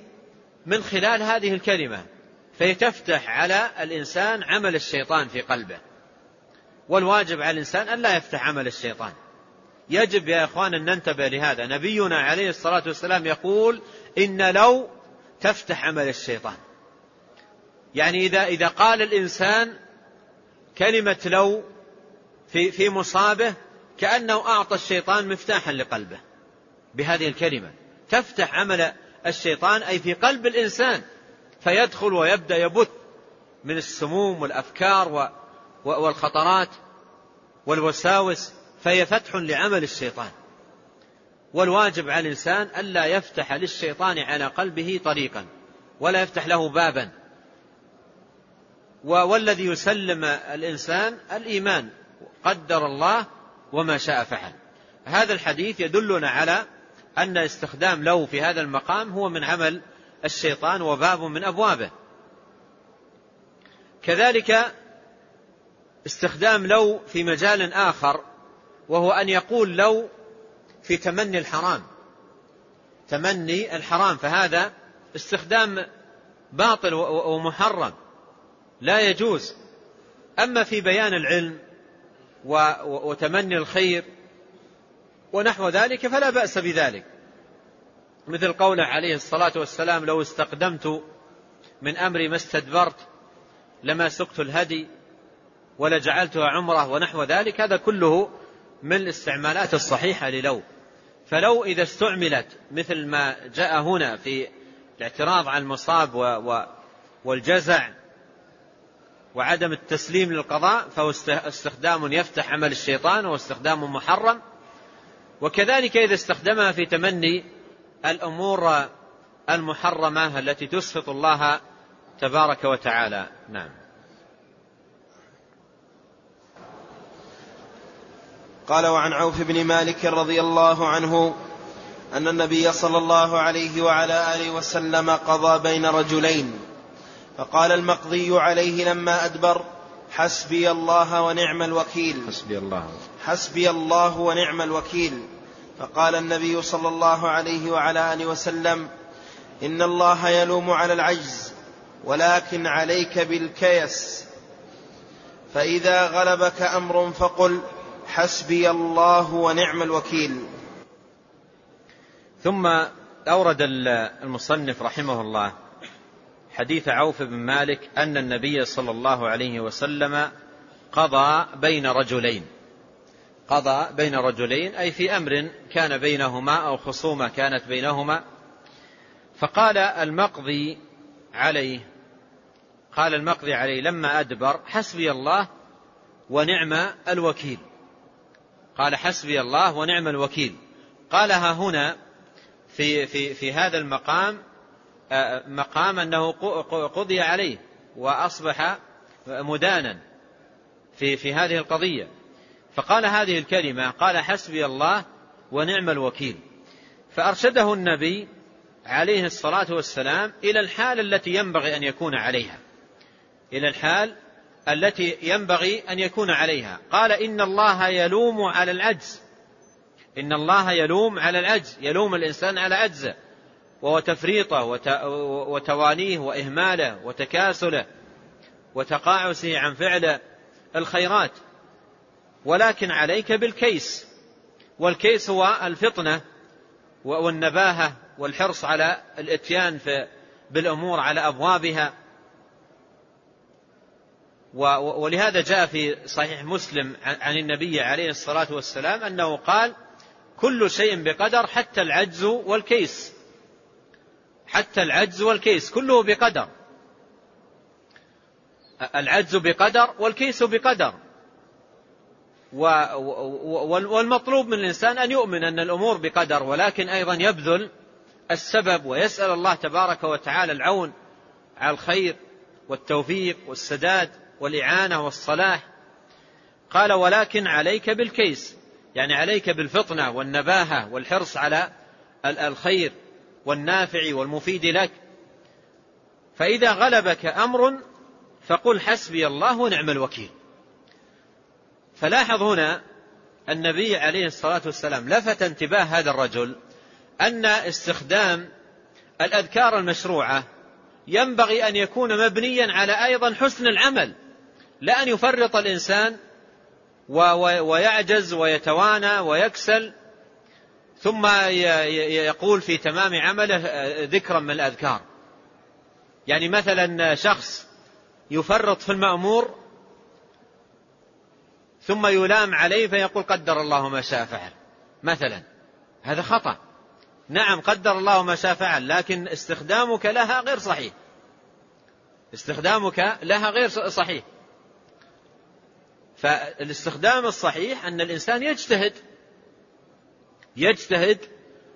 من خلال هذه الكلمة فيتفتح على الإنسان عمل الشيطان في قلبه. والواجب على الإنسان أن لا يفتح عمل الشيطان. يجب يا إخوان أن ننتبه لهذا. نبينا عليه الصلاة والسلام يقول إن لو تفتح عمل الشيطان. يعني إذا إذا قال الإنسان كلمة لو في في مصابه كأنه أعطى الشيطان مفتاحا لقلبه بهذه الكلمة. تفتح عمل الشيطان أي في قلب الإنسان فيدخل ويبدأ يبث من السموم والأفكار والخطرات والوساوس فهي فتح لعمل الشيطان. والواجب على الإنسان ألا يفتح للشيطان على قلبه طريقا ولا يفتح له بابا. والذي يسلم الإنسان الإيمان قدر الله وما شاء فعل. هذا الحديث يدلنا على أن استخدام لو في هذا المقام هو من عمل الشيطان وباب من أبوابه. كذلك استخدام لو في مجال آخر وهو أن يقول لو في تمني الحرام. تمني الحرام فهذا استخدام باطل ومحرم لا يجوز. أما في بيان العلم وتمني الخير ونحو ذلك فلا بأس بذلك. مثل قوله عليه الصلاة والسلام لو استقدمت من أمري ما استدبرت لما سقت الهدي ولجعلتها عمرة ونحو ذلك هذا كله من الاستعمالات الصحيحة للو. فلو إذا استعملت مثل ما جاء هنا في الاعتراض عن المصاب والجزع وعدم التسليم للقضاء فهو استخدام يفتح عمل الشيطان واستخدام محرم وكذلك إذا استخدمها في تمني الأمور المحرمة التي تسخط الله تبارك وتعالى. نعم. قال وعن عوف بن مالك رضي الله عنه أن النبي صلى الله عليه وعلى آله وسلم قضى بين رجلين. فقال المقضي عليه لما أدبر حسبي الله ونعم الوكيل. حسبي الله. حسبي الله ونعم الوكيل. فقال النبي صلى الله عليه وعلى آله وسلم إن الله يلوم على العجز ولكن عليك بالكيس. فإذا غلبك أمر فقل حسبي الله ونعم الوكيل. ثم أورد المصنف رحمه الله حديث عوف بن مالك أن النبي صلى الله عليه وسلم قضى بين رجلين. قضى بين رجلين أي في أمر كان بينهما أو خصومة كانت بينهما. فقال المقضي عليه قال المقضي عليه لما أدبر حسبي الله ونعم الوكيل. قال حسبي الله ونعم الوكيل. قالها هنا في, في, في هذا المقام آه، مقام أنه قضي عليه وأصبح مدانا في, في هذه القضية. فقال هذه الكلمة قال حسبي الله ونعم الوكيل. فأرشده النبي عليه الصلاة والسلام إلى الحال التي ينبغي أن يكون عليها. إلى الحال التي ينبغي أن يكون عليها. قال إن الله يلوم على العجز. إن الله يلوم على العجز. يلوم الإنسان على عجزه. وهو تفريطه وتوانيه وإهماله وتكاسله وتقاعسه عن فعل الخيرات. ولكن عليك بالكيس. والكيس هو الفطنة والنباهة والحرص على الإتيان بالأمور على أبوابها. ولهذا جاء في صحيح مسلم عن النبي عليه الصلاة والسلام أنه قال كل شيء بقدر حتى العجز والكيس. حتى العجز والكيس كله بقدر. العجز بقدر والكيس بقدر. والمطلوب من الإنسان أن يؤمن أن الأمور بقدر ولكن أيضا يبذل السبب ويسأل الله تبارك وتعالى العون على الخير والتوفيق والسداد والإعانة والصلاح. قال ولكن عليك بالكيس يعني عليك بالفطنة والنباهة والحرص على الخير والنافع والمفيد لك. فإذا غلبك أمر فقل حسبي الله ونعم الوكيل. فلاحظ هنا النبي عليه الصلاة والسلام لفت انتباه هذا الرجل أن استخدام الأذكار المشروعة ينبغي أن يكون مبنيا على أيضا حسن العمل لا أن يفرط الإنسان ويعجز ويتوانى ويكسل ثم يقول في تمام عمله ذكرا من الأذكار. يعني مثلا شخص يفرط في المأمور ثم يلام عليه فيقول قدر الله ما شاء فعل. مثلا هذا خطأ. نعم قدر الله ما شاء فعل لكن استخدامك لها غير صحيح. استخدامك لها غير صحيح. فالاستخدام الصحيح أن الإنسان يجتهد يجتهد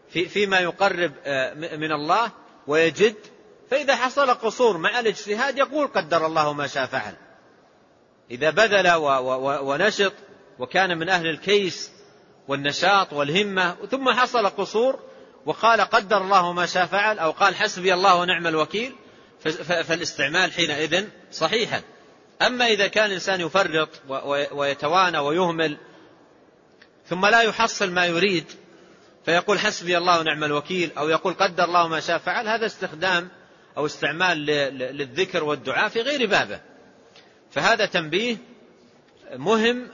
في فيما يقرب آه، من الله ويجد فإذا حصل قصور مع الاجتهاد يقول قدر الله ما شاء فعل. إذا بذل ونشط وكان من أهل الكيس والنشاط والهمة ثم حصل قصور وقال قدر الله ما شاء فعل أو قال حسبي الله ونعم الوكيل فالاستعمال حينئذ صحيحا. أما إذا كان الإنسان يفرط ويتوانى ويهمل ثم لا يحصل ما يريد فيقول حسبي الله ونعم الوكيل أو يقول قدر الله ما شاء فعل هذا استخدام أو استعمال للذكر والدعاء في غير بابه. فهذا تنبيه مهم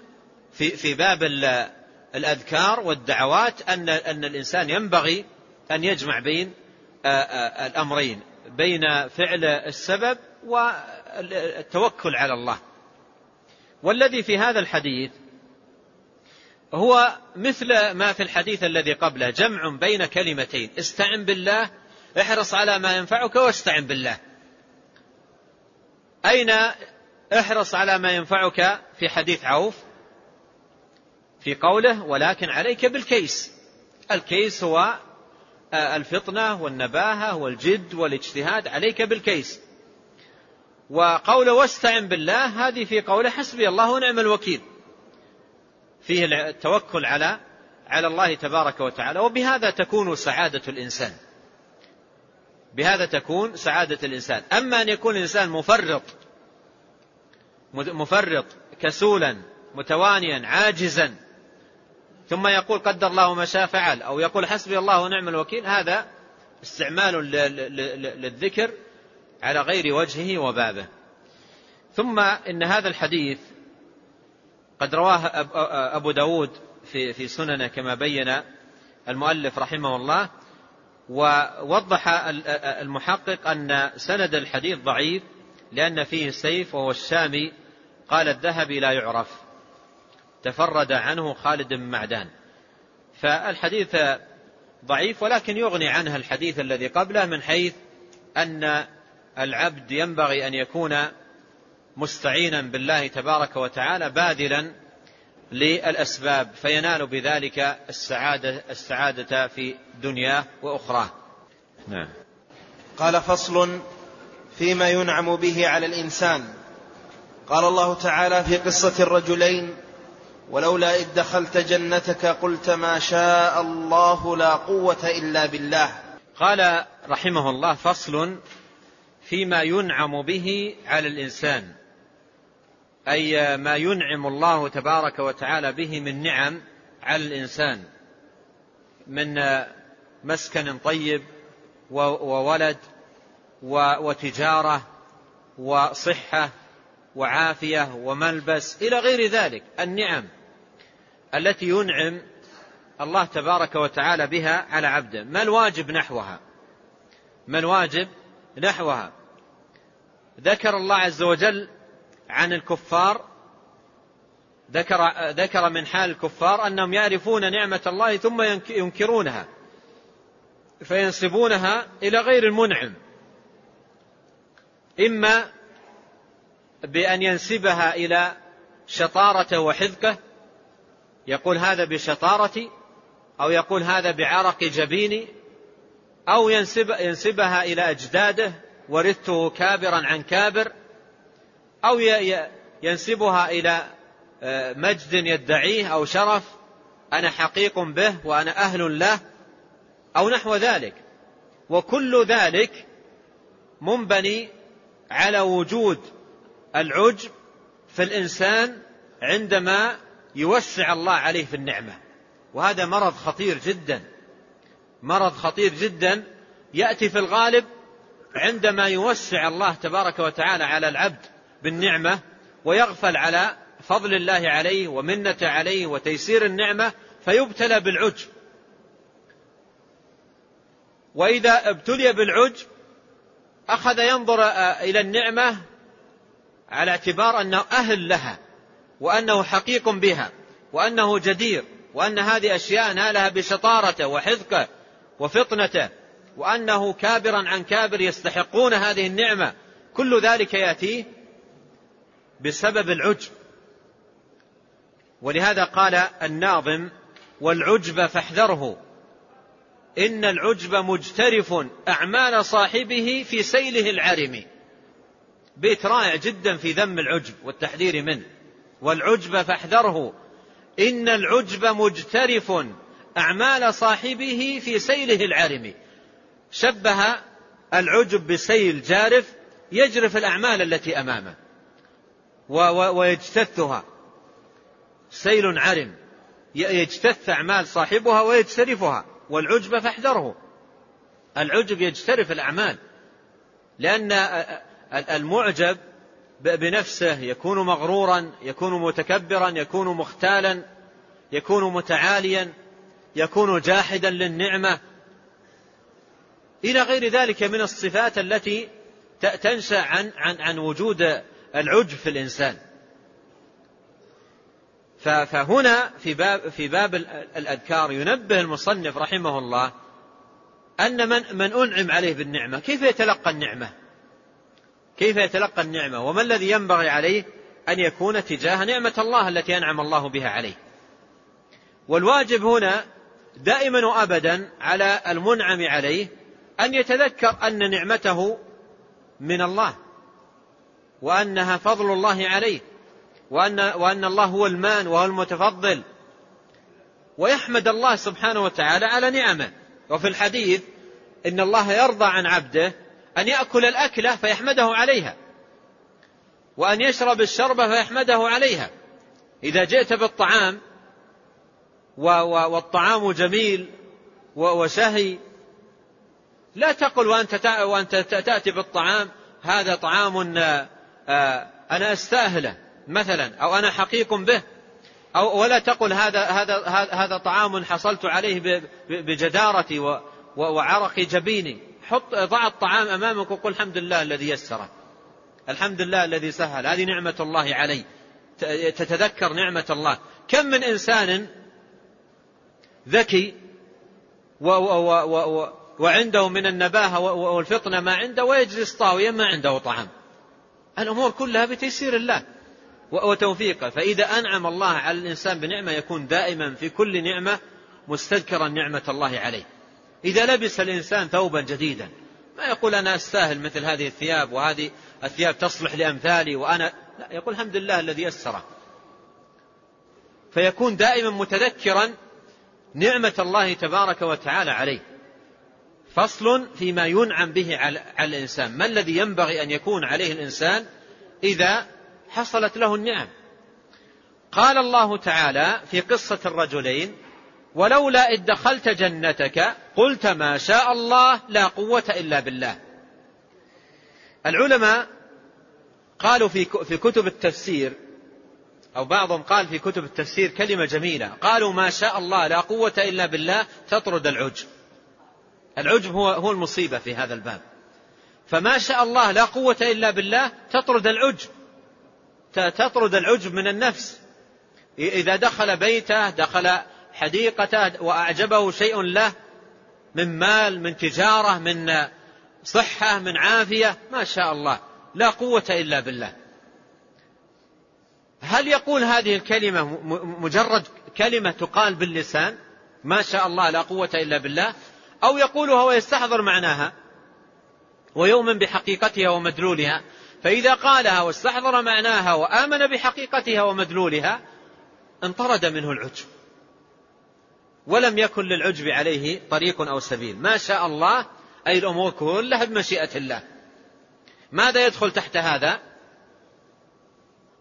في في باب الأذكار والدعوات أن أن الإنسان ينبغي أن يجمع بين الأمرين بين فعل السبب والتوكل على الله. والذي في هذا الحديث هو مثل ما في الحديث الذي قبله جمع بين كلمتين استعن بالله احرص على ما ينفعك واستعن بالله. أين احرص على ما ينفعك في حديث عوف في قوله ولكن عليك بالكيس. الكيس هو الفطنة والنباهة والجد والاجتهاد عليك بالكيس. وقوله واستعن بالله هذه في قوله حسبي الله ونعم الوكيل. فيه التوكل على على الله تبارك وتعالى وبهذا تكون سعادة الإنسان. بهذا تكون سعادة الإنسان. أما أن يكون الإنسان مفرط مفرط كسولا متوانيا عاجزا. ثم يقول قدر الله ما شاء فعل أو يقول حسبي الله ونعم الوكيل. هذا استعمال للذكر على غير وجهه وبابه. ثم إن هذا الحديث قد رواه أبو داود في, في سننه كما بين المؤلف رحمه الله ووضح المحقق أن سند الحديث ضعيف لأن فيه سيف وهو الشامي قال الذهبي لا يعرف. تفرد عنه خالد بن معدان. فالحديث ضعيف ولكن يغني عنه الحديث الذي قبله من حيث أن العبد ينبغي أن يكون مستعينا بالله تبارك وتعالى باذلا للأسباب فينال بذلك السعادة, السعادة في دنياه وأخراه. نعم. قال فصل فيما ينعم به على الإنسان. قال الله تعالى في قصة الرجلين ولولا إذ دخلت جنتك قلت ما شاء الله لا قوة إلا بالله. قال رحمه الله فصل فيما ينعم به على الإنسان أي ما ينعم الله تبارك وتعالى به من نعم على الإنسان من مسكن طيب وولد وتجارة وصحة وعافية وملبس إلى غير ذلك. النعم التي ينعم الله تبارك وتعالى بها على عبده. ما الواجب نحوها؟ ما الواجب نحوها؟ ذكر الله عز وجل عن الكفار ذكر, ذكر من حال الكفار أنهم يعرفون نعمة الله ثم ينكرونها فينسبونها إلى غير المنعم. إما بأن ينسبها إلى شطارة وحذقة؟ يقول هذا بشطارتي أو يقول هذا بعرق جبيني أو ينسب ينسبها إلى أجداده ورثته كابرا عن كابر؟ أو ينسبها إلى آه، مجد يدعيه أو شرف؟ أنا حقيق به وأنا أهل له أو نحو ذلك. وكل ذلك منبني على وجود العجب في الإنسان عندما يوسع الله عليه في النعمة. وهذا مرض خطير جدا. مرض خطير جدا. يأتي في الغالب عندما يوسع الله تبارك وتعالى على العبد بالنعمة ويغفل على فضل الله عليه ومنة عليه وتيسير النعمة فيبتلى بالعجب. وإذا ابتلي بالعجب أخذ ينظر إلى النعمة على اعتبار أنه أهل لها وأنه حقيق بها وأنه جدير وأن هذه أشياء نالها بشطارته وحذقه وفطنته وأنه كابرا عن كابر يستحقون هذه النعمة. كل ذلك يأتي بسبب العجب. ولهذا قال الناظم والعجب فاحذره إن العجب مجترف أعمال صاحبه في سيله العرم. بيت رائع جدا في ذم العجب والتحذير منه. والعجب فاحذره. إن العجب مجترف. أعمال صاحبه في سيله العرم شبه العجب بسيل جارف يجرف الأعمال التي أمامه. ويجتثها. سيل عرم يجتث أعمال صاحبها ويجترفها. والعجب فاحذره. العجب يجترف الأعمال. لأن المعجب بنفسه يكون مغرورا يكون متكبرا يكون مختالا يكون متعاليا يكون جاحدا للنعمة. إلى غير ذلك من الصفات التي تنشأ عن عن عن وجود العجب في الإنسان. فهنا في باب في باب الأذكار ينبه المصنف رحمه الله أن من من أنعم عليه بالنعمة. كيف يتلقى النعمة؟ كيف يتلقى النعمة؟ وما الذي ينبغي عليه أن يكون تجاه نعمة الله التي أنعم الله بها عليه؟ والواجب هنا دائما وأبدا على المنعم عليه أن يتذكر أن نعمته من الله وأنها فضل الله عليه وأن, وأن الله هو المان وهو المتفضل ويحمد الله سبحانه وتعالى على نعمه. وفي الحديث إن الله يرضى عن عبده أن يأكل الأكلة فيحمده عليها وأن يشرب الشربة فيحمده عليها. إذا جئت بالطعام والطعام جميل وشهي لا تقل وأنت وأنت تأتي بالطعام هذا طعام أنا أستأهله مثلا أو أنا حقيق به أو ولا تقل هذا هذا هذا طعام حصلت عليه بجدارتي وعرق جبيني. حط ضع الطعام أمامك وقل الحمد لله الذي يسره. الحمد لله الذي سهل. هذه نعمة الله علي. تتذكر نعمة الله. كم من إنسان ذكي و و و و وعنده من النباهة والفطنة ما عنده ويجلس طاويا ما عنده طعام. الأمور كلها بتيسير الله وتوفيقه. فإذا أنعم الله على الإنسان بنعمة يكون دائما في كل نعمة مستذكرا نعمة الله عليه. إذا لبس الإنسان ثوبا جديدا ما يقول أنا أستاهل مثل هذه الثياب وهذه الثياب تصلح لأمثالي وأنا لا يقول الحمد لله الذي يسره. فيكون دائما متذكرا نعمة الله تبارك وتعالى عليه. فصل فيما ينعم به على الإنسان. ما الذي ينبغي أن يكون عليه الإنسان إذا حصلت له النعم؟ قال الله تعالى في قصة الرجلين ولولا إذ دخلت جنتك قلت ما شاء الله لا قوة إلا بالله. العلماء قالوا في في كتب التفسير أو بعضهم قال في كتب التفسير كلمة جميلة قالوا ما شاء الله لا قوة إلا بالله تطرد العجب. العجب هو هو المصيبة في هذا الباب. فما شاء الله لا قوة إلا بالله تطرد العجب. تطرد العجب من النفس. إذا دخل بيته دخل حديقته وأعجبه شيء له من مال من تجارة من صحة من عافية ما شاء الله لا قوة إلا بالله. هل يقول هذه الكلمة مجرد كلمة تقال باللسان؟ ما شاء الله لا قوة إلا بالله. أو يقولها ويستحضر معناها ويؤمن بحقيقتها ومدلولها. فإذا قالها واستحضر معناها وآمن بحقيقتها ومدلولها انطرد منه العجب. ولم يكن للعجب عليه طريق أو سبيل. ما شاء الله أي الأمور كلها بمشيئة الله. ماذا يدخل تحت هذا؟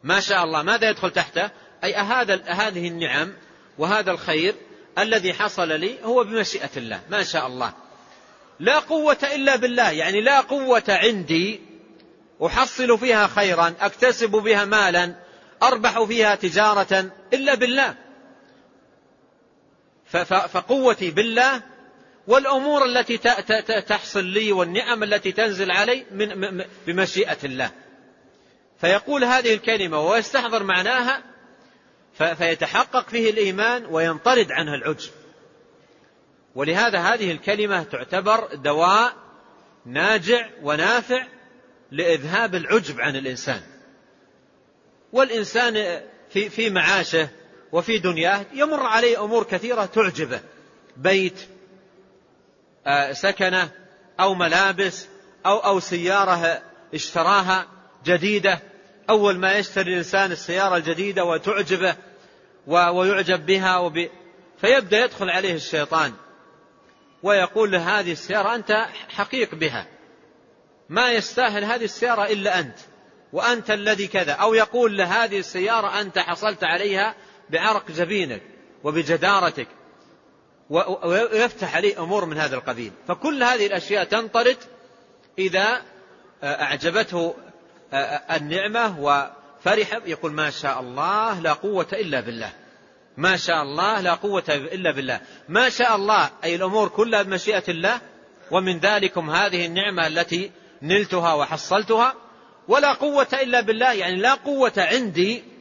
ما شاء الله ماذا يدخل تحته أي هذا هذه النعم وهذا الخير الذي حصل لي هو بمشيئة الله. ما شاء الله. لا قوة إلا بالله. يعني لا قوة عندي أحصل فيها خيرا أكتسب بها مالا أربح فيها تجارة إلا بالله. فقوتي بالله والأمور التي تحصل لي والنعم التي تنزل علي من بمشيئة الله. فيقول هذه الكلمة ويستحضر معناها فيتحقق فيه الإيمان وينطرد عنها العجب ولهذا هذه الكلمة تعتبر دواء ناجع ونافع لإذهاب العجب عن الإنسان. والإنسان في في معاشه وفي دنياه يمر عليه أمور كثيرة تعجبه. بيت آه، سكنة أو ملابس أو أو سيارة اشتراها جديدة. أول ما يشتري الإنسان السيارة الجديدة وتعجبه ويعجب بها وب... فيبدأ يدخل عليه الشيطان ويقول له هذه السيارة أنت حقيق بها. ما يستاهل هذه السيارة إلا أنت وأنت الذي كذا. أو يقول له هذه السيارة أنت حصلت عليها بعرق جبينك وبجدارتك ويفتح عليه أمور من هذا القبيل. فكل هذه الأشياء تنطرد إذا أعجبته النعمة وفرح. يقول ما شاء الله لا قوة إلا بالله. ما شاء الله لا قوة إلا بالله. ما شاء الله أي الأمور كلها بمشيئة الله. ومن ذلكم هذه النعمة التي نلتها وحصلتها. ولا قوة إلا بالله. يعني لا قوة عندي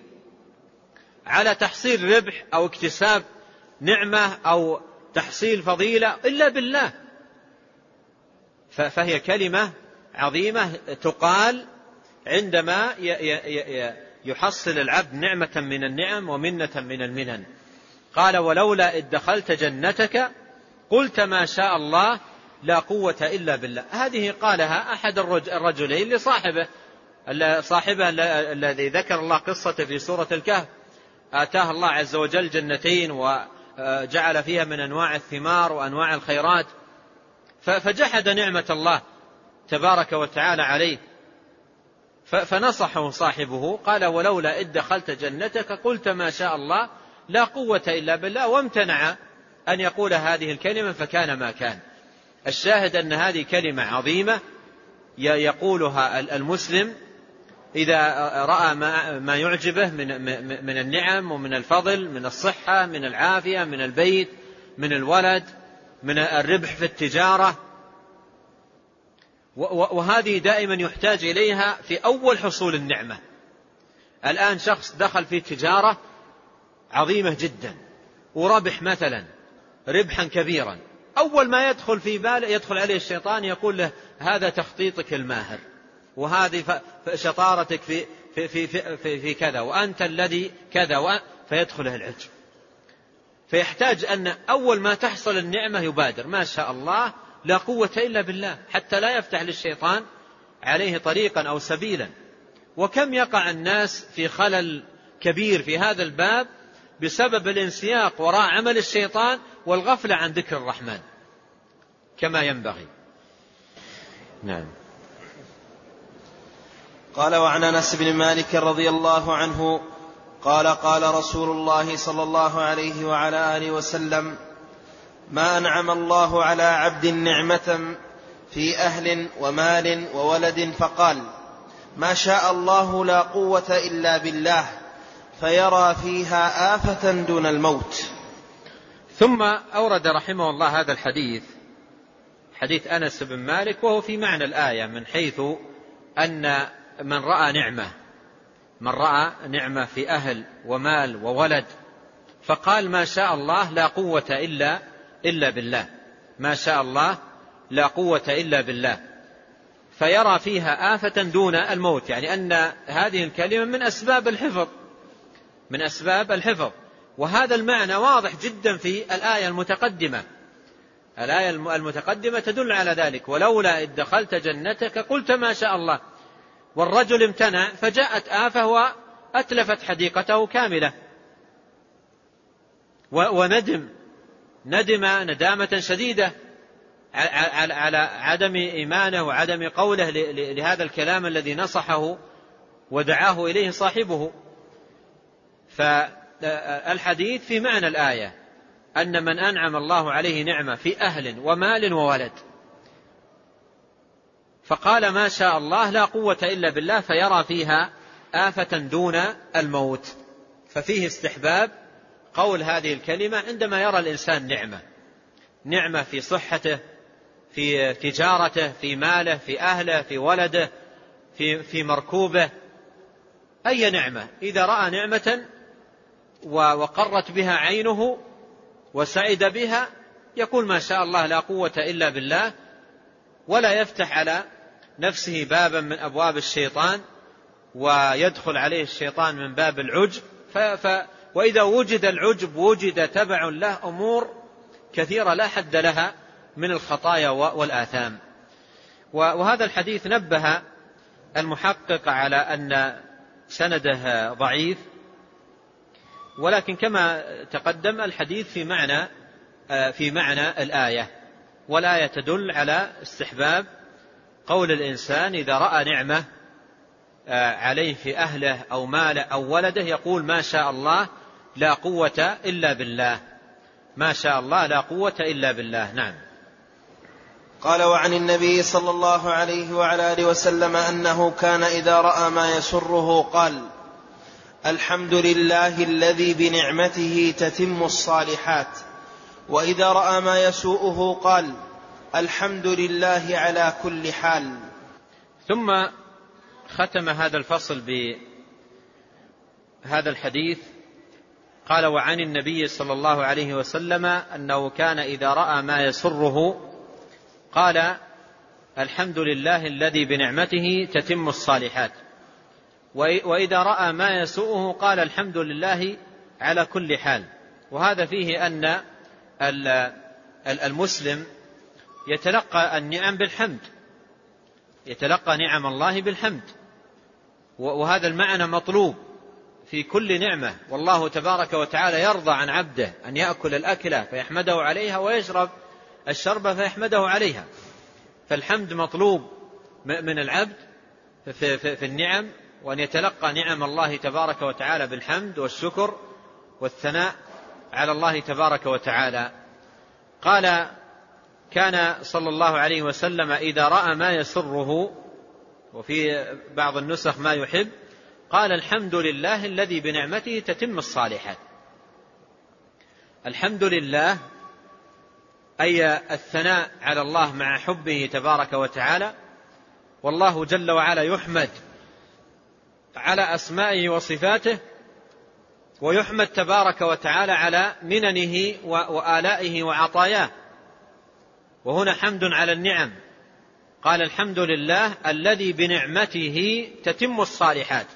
على تحصيل ربح أو اكتساب نعمة أو تحصيل فضيلة إلا بالله. فهي كلمة عظيمة تقال عندما يحصل العبد نعمة من النعم ومنة من المنن. قال ولولا إذ دخلت جنتك قلت ما شاء الله لا قوة إلا بالله. هذه قالها أحد الرجلين لصاحبه صاحبه الذي ذكر الله قصته في سورة الكهف. آتاه الله عز وجل جنتين وجعل فيها من أنواع الثمار وأنواع الخيرات فجحد نعمة الله تبارك وتعالى عليه. فنصحه صاحبه قال ولولا إذ دخلت جنتك قلت ما شاء الله لا قوة إلا بالله وامتنع أن يقول هذه الكلمة فكان ما كان. الشاهد أن هذه كلمة عظيمة يقولها المسلم إذا رأى ما يعجبه من من النعم ومن الفضل من الصحة من العافية من البيت من الولد من الربح في التجارة. وهذه دائما يحتاج إليها في أول حصول النعمة. الآن شخص دخل في تجارة عظيمة جدا وربح مثلا ربحا كبيرا أول ما يدخل في باله يدخل عليه الشيطان يقول له هذا تخطيطك الماهر. وهذه شطارتك في في في في, في, كذا وأنت الذي كذا فيدخله العجب فيحتاج أن أول ما تحصل النعمة يبادر. ما شاء الله لا قوة إلا بالله حتى لا يفتح للشيطان عليه طريقا أو سبيلا. وكم يقع الناس في خلل كبير في هذا الباب بسبب الانسياق وراء عمل الشيطان والغفلة عن ذكر الرحمن. كما ينبغي. نعم. قال وعن أنس بن مالك رضي الله عنه قال قال رسول الله صلى الله عليه وعلى آله وسلم ما أنعم الله على عبد نعمة في أهل ومال وولد فقال ما شاء الله لا قوة إلا بالله فيرى فيها آفة دون الموت. ثم أورد رحمه الله هذا الحديث حديث أنس بن مالك وهو في معنى الآية من حيث أن من رأى نعمة من رأى نعمة في أهل ومال وولد فقال ما شاء الله لا قوة إلا إلا بالله. ما شاء الله لا قوة إلا بالله. فيرى فيها آفة دون الموت يعني أن هذه الكلمة من أسباب الحفظ من أسباب الحفظ. وهذا المعنى واضح جدا في الآية المتقدمة. الآية المتقدمة تدل على ذلك. ولولا إذ دخلت جنتك قلت ما شاء الله. والرجل امتنع فجاءت آفة وأتلفت حديقته كاملة. وندم ندم ندامة شديدة على عدم إيمانه وعدم قوله لهذا الكلام الذي نصحه ودعاه إليه صاحبه. فالحديث في معنى الآية أن من أنعم الله عليه نعمة في أهل ومال وولد. فقال ما شاء الله لا قوة إلا بالله فيرى فيها آفة دون الموت. ففيه استحباب قول هذه الكلمة عندما يرى الإنسان نعمة. نعمة في صحته في تجارته في ماله في أهله في ولده في, في مركوبه. أي نعمة؟ إذا رأى نعمة وقرت بها عينه وسعد بها يقول ما شاء الله لا قوة إلا بالله ولا يفتح على نفسه بابا من أبواب الشيطان ويدخل عليه الشيطان من باب العجب. ف ف وإذا وجد العجب وجد تبع له أمور كثيرة لا حد لها من الخطايا والآثام. وهذا الحديث نبه المحقق على أن سنده ضعيف. ولكن كما تقدم الحديث في معنى في معنى الآية. والآية تدل على استحباب قول الإنسان إذا رأى نعمة عليه في أهله أو ماله أو ولده يقول ما شاء الله لا قوة إلا بالله. ما شاء الله لا قوة إلا بالله. نعم. قال وعن النبي صلى الله عليه وعلى آله وسلم أنه كان إذا رأى ما يسره قال الحمد لله الذي بنعمته تتم الصالحات. وإذا رأى ما يسوءه قال الحمد لله على كل حال. ثم ختم هذا الفصل بهذا الحديث. قال وعن النبي صلى الله عليه وسلم أنه كان إذا رأى ما يسره قال الحمد لله الذي بنعمته تتم الصالحات. وإذا رأى ما يسوءه قال الحمد لله على كل حال. وهذا فيه أن المسلم يتلقى النعم بالحمد. يتلقى نعم الله بالحمد. وهذا المعنى مطلوب في كل نعمة. والله تبارك وتعالى يرضى عن عبده أن يأكل الأكلة فيحمده عليها ويشرب الشرب فيحمده عليها. فالحمد مطلوب من العبد في النعم وأن يتلقى نعم الله تبارك وتعالى بالحمد والشكر والثناء على الله تبارك وتعالى. قال كان صلى الله عليه وسلم إذا رأى ما يسره وفي بعض النسخ ما يحب قال الحمد لله الذي بنعمته تتم الصالحات. الحمد لله أي الثناء على الله مع حبه تبارك وتعالى والله جل وعلا يحمد على أسمائه وصفاته ويحمد تبارك وتعالى على مننه وآلائه وعطاياه. وهنا حمد على النعم. قال الحمد لله الذي بنعمته تتم الصالحات.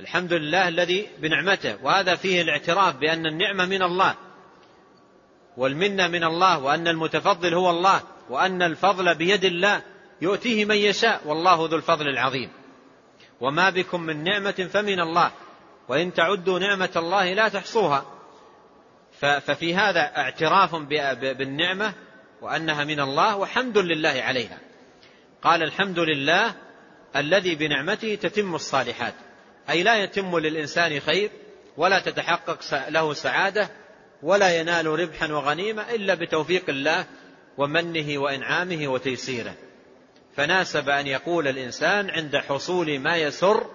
الحمد لله الذي بنعمته. وهذا فيه الاعتراف بأن النعمة من الله والمنة من الله وأن المتفضل هو الله وأن الفضل بيد الله يؤتيه من يشاء والله ذو الفضل العظيم. وما بكم من نعمة فمن الله وإن تعدوا نعمة الله لا تحصوها. ففي هذا اعتراف بالنعمة وأنها من الله وحمد لله عليها. قال الحمد لله الذي بنعمته تتم الصالحات. أي لا يتم للإنسان خير ولا تتحقق له سعادة ولا ينال ربحا وغنيمة إلا بتوفيق الله ومنه وإنعامه وتيسيره. فناسب أن يقول الإنسان عند حصول ما يسر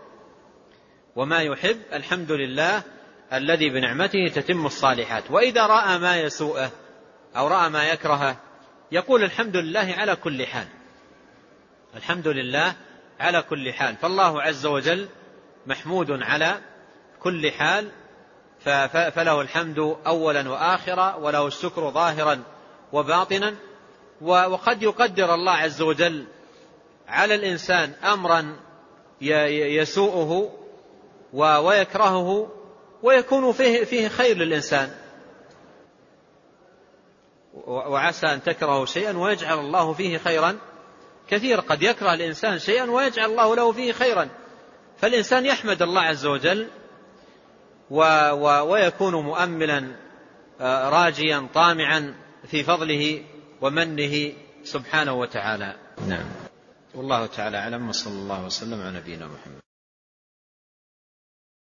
وما يحب الحمد لله الذي بنعمته تتم الصالحات. وإذا رأى ما يسوءه أو رأى ما يكرهه يقول الحمد لله على كل حال. الحمد لله على كل حال. فالله عز وجل محمود على كل حال فله الحمد أولا وآخرا وله الشكر ظاهرا وباطنا وقد يقدر الله عز وجل على الإنسان أمرا يسوءه ويكرهه ويكون فيه, فيه خير للإنسان. وعسى أن تكرهوا شيئا ويجعل الله فيه خيرا. كثيرا قد يكره الإنسان شيئا ويجعل الله له فيه خيرا. فالإنسان يحمد الله عز وجل ويكون مؤملا آه، راجيا طامعا في فضله ومنه سبحانه وتعالى. نعم. والله تعالى أعلم وصلى الله وسلم على نبينا محمد.